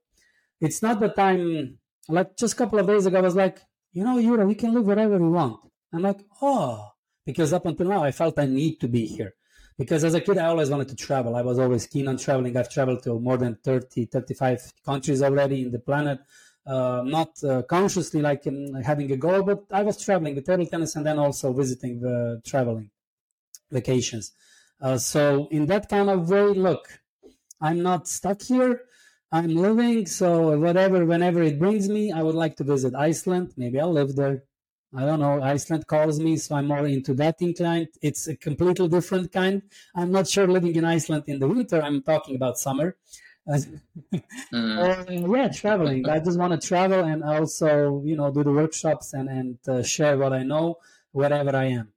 it's not that I'm like just a couple of days ago, I was like, you know, Yura, you can live wherever you want. I'm like, oh, because up until now, I felt I need to be here. Because as a kid, I always wanted to travel. I was always keen on traveling. I've traveled to more than 30, 35 countries already in the planet. Uh, not uh, consciously like um, having a goal, but I was traveling with table tennis and then also visiting the traveling vacations. Uh, so in that kind of way, look, I'm not stuck here. I'm living, so whatever, whenever it brings me, I would like to visit Iceland. Maybe I'll live there. I don't know. Iceland calls me, so I'm more into that inclined. It's a completely different kind. I'm not sure living in Iceland in the winter. I'm talking about summer. <laughs> mm. uh, yeah, traveling. I just want to travel and also, you know, do the workshops and and uh, share what I know wherever I am.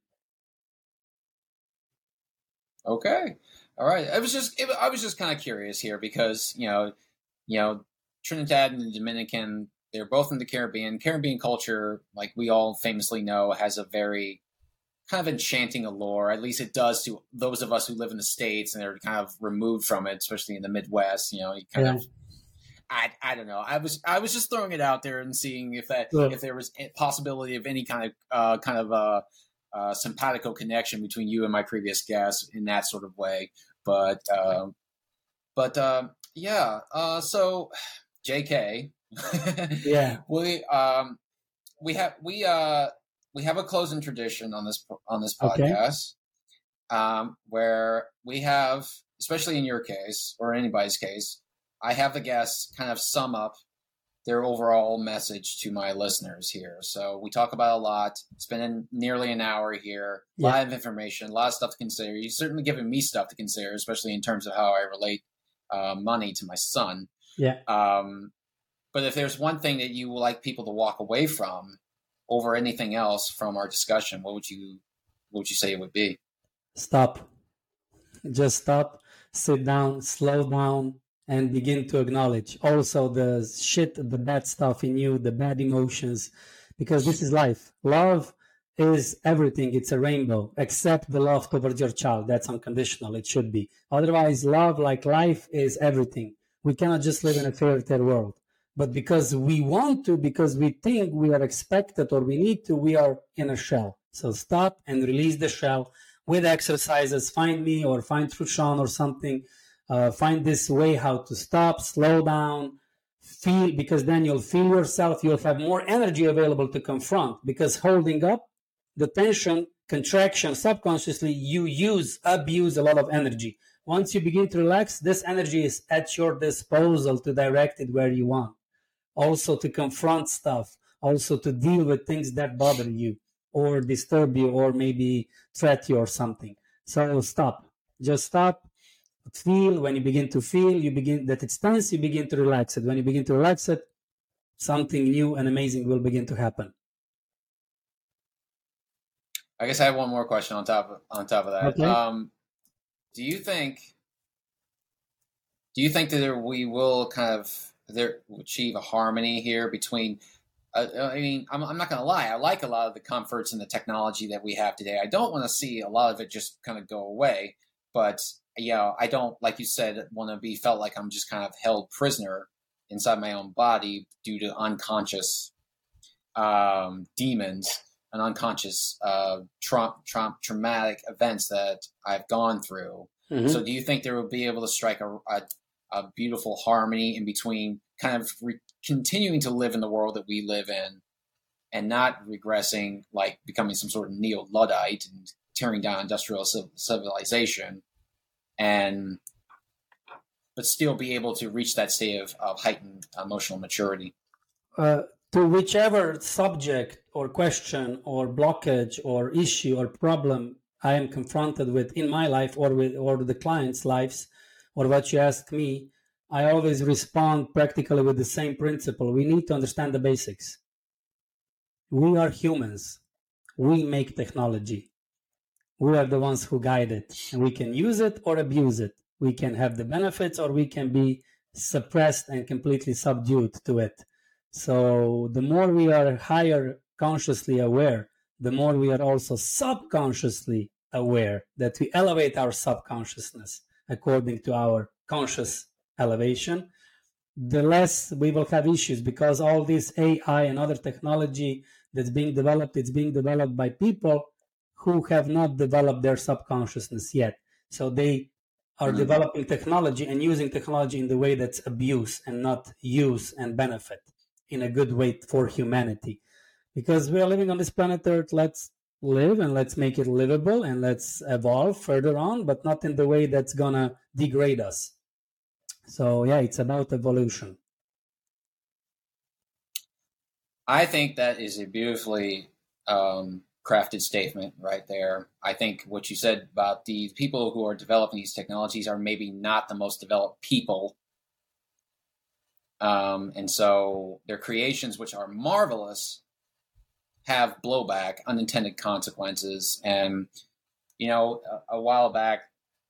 Okay, all right. I was just I was just kind of curious here because you know, you know, Trinidad and the Dominican they're both in the Caribbean. Caribbean culture, like we all famously know, has a very kind of enchanting allure. At least it does to those of us who live in the states and are kind of removed from it, especially in the Midwest. You know, you kind yeah. of. I, I don't know. I was I was just throwing it out there and seeing if that yeah. if there was a possibility of any kind of uh, kind of a, a simpatico connection between you and my previous guest in that sort of way. But um, but uh, yeah. Uh, so, <sighs> J.K. <laughs> yeah, we um we have we uh we have a closing tradition on this on this podcast, okay. um, where we have, especially in your case or anybody's case, I have the guests kind of sum up their overall message to my listeners here. So we talk about a lot, spending nearly an hour here, a yeah. lot of information, a lot of stuff to consider. You've certainly given me stuff to consider, especially in terms of how I relate uh, money to my son. Yeah. Um, but if there's one thing that you would like people to walk away from, over anything else from our discussion, what would you what would you say it would be? Stop. Just stop, sit down, slow down, and begin to acknowledge also the shit, the bad stuff in you, the bad emotions, because this is life. Love is everything. It's a rainbow, except the love towards your child. That's unconditional. It should be. Otherwise, love, like life, is everything. We cannot just live in a fairy tale world but because we want to, because we think we are expected or we need to, we are in a shell. So stop and release the shell with exercises. Find me or find through Seann or something. Uh, find this way how to stop, slow down, feel, because then you'll feel yourself. You'll have more energy available to confront because holding up the tension, contraction, subconsciously, you use, abuse a lot of energy. Once you begin to relax, this energy is at your disposal to direct it where you want also to confront stuff, also to deal with things that bother you or disturb you or maybe threat you or something. So stop. Just stop. Feel when you begin to feel, you begin that it's tense, you begin to relax it. When you begin to relax it, something new and amazing will begin to happen. I guess I have one more question on top of, on top of that. Okay. Um, do you think do you think that we will kind of there achieve a harmony here between uh, uh, I mean, I'm, I'm not going to lie. I like a lot of the comforts and the technology that we have today. I don't want to see a lot of it just kind of go away. But, yeah, I don't, like you said, want to be felt like I'm just kind of held prisoner inside my own body due to unconscious um, demons and unconscious uh, tra- tra- traumatic events that I've gone through. Mm-hmm. So, do you think there will be able to strike a, a, a beautiful harmony in between kind of re- continuing to live in the world that we live in and not regressing like becoming some sort of neo-luddite and tearing down industrial civilization and but still be able to reach that state of, of heightened emotional maturity uh, to whichever subject or question or blockage or issue or problem i am confronted with in my life or with or the clients lives or what you ask me, I always respond practically with the same principle. We need to understand the basics. We are humans. We make technology. We are the ones who guide it, and we can use it or abuse it. We can have the benefits or we can be suppressed and completely subdued to it. So the more we are higher consciously aware, the more we are also subconsciously aware that we elevate our subconsciousness according to our conscious elevation, the less we will have issues because all this AI and other technology that's being developed, it's being developed by people who have not developed their subconsciousness yet. So they are mm-hmm. developing technology and using technology in the way that's abuse and not use and benefit in a good way for humanity. Because we are living on this planet Earth, let's live and let's make it livable and let's evolve further on, but not in the way that's gonna degrade us. So yeah, it's about evolution. I think that is a beautifully um, crafted statement right there. I think what you said about the people who are developing these technologies are maybe not the most developed people Um, and so their creations, which are marvelous, have blowback, unintended consequences. And, you know, a, a while back,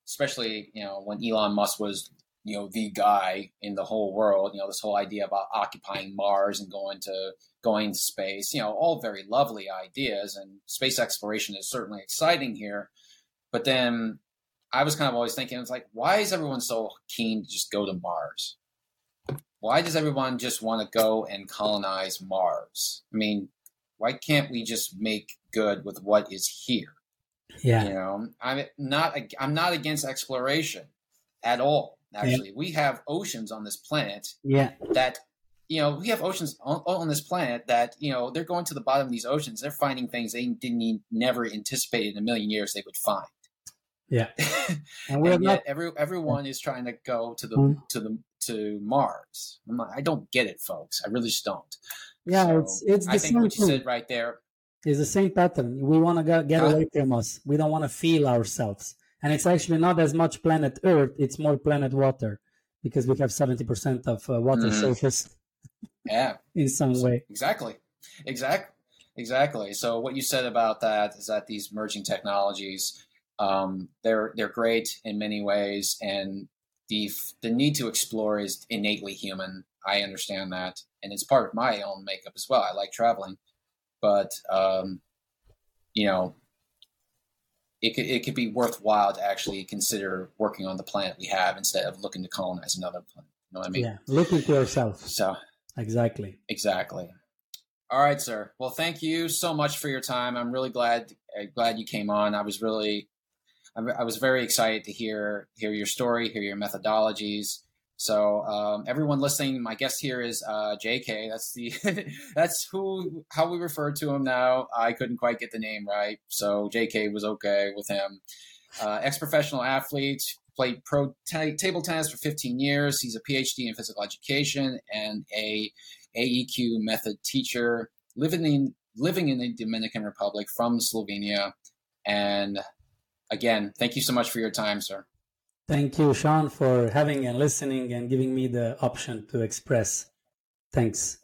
especially, you know, when Elon Musk was, you know, the guy in the whole world, you know, this whole idea about occupying Mars and going to going to space, you know, all very lovely ideas and space exploration is certainly exciting here. But then I was kind of always thinking, it's like, why is everyone so keen to just go to Mars? Why does everyone just want to go and colonize Mars? I mean, why can't we just make good with what is here? Yeah. You know, I'm not I'm not against exploration at all. Actually, yeah. we have oceans on this planet. Yeah. That you know, we have oceans on, on, this planet that you know they're going to the bottom of these oceans. They're finding things they didn't never anticipate in a million years they would find. Yeah, <laughs> and, and yet not... every everyone is trying to go to the mm-hmm. to the to Mars. Not, i don't get it, folks. I really just don't. Yeah, so it's it's the I think what you said right there. It's the same pattern. We want to get, get away from us. We don't want to feel ourselves, and it's actually not as much planet Earth. It's more planet water because we have seventy percent of uh, water mm-hmm. surface. <laughs> Yeah, in some way. Exactly. Exactly. Exactly. So what you said about that is that these merging technologies um, they're they're great in many ways, and the the need to explore is innately human. I understand that, and it's part of my own makeup as well. I like traveling, but um, you know, it could it could be worthwhile to actually consider working on the planet we have instead of looking to colonize another planet. You know what I mean? Yeah, look into yourself. So exactly, exactly. All right, sir. Well, thank you so much for your time. I'm really glad uh, glad you came on. I was really I was very excited to hear hear your story, hear your methodologies. So um, everyone listening, my guest here is uh, J.K. That's the <laughs> that's who how we refer to him now. I couldn't quite get the name right, so J.K. was okay with him. Uh, Ex professional athlete, played pro t- table tennis for 15 years. He's a PhD in physical education and a AEQ method teacher, living in living in the Dominican Republic from Slovenia, and again, thank you so much for your time, sir. Thank you, Seann, for having and listening and giving me the option to express. Thanks.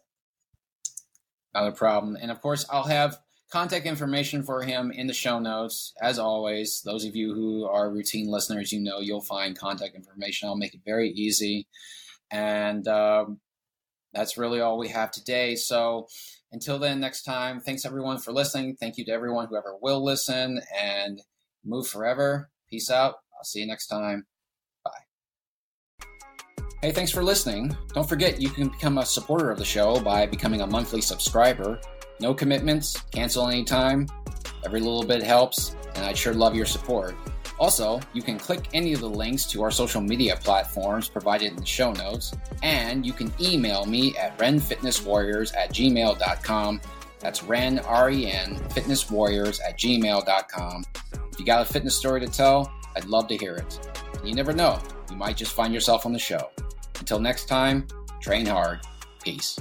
Not a problem. And of course, I'll have contact information for him in the show notes. As always, those of you who are routine listeners, you know you'll find contact information. I'll make it very easy. And um, that's really all we have today. So until then, next time, thanks everyone for listening. Thank you to everyone who ever will listen. And Move forever. Peace out. I'll see you next time. Hey, thanks for listening. Don't forget you can become a supporter of the show by becoming a monthly subscriber. No commitments, cancel anytime. Every little bit helps, and I'd sure love your support. Also, you can click any of the links to our social media platforms provided in the show notes, and you can email me at renfitnesswarriors at gmail.com. That's ren, R-E-N, fitnesswarriors at gmail.com If you got a fitness story to tell, I'd love to hear it. You never know, you might just find yourself on the show. Until next time, train hard. Peace.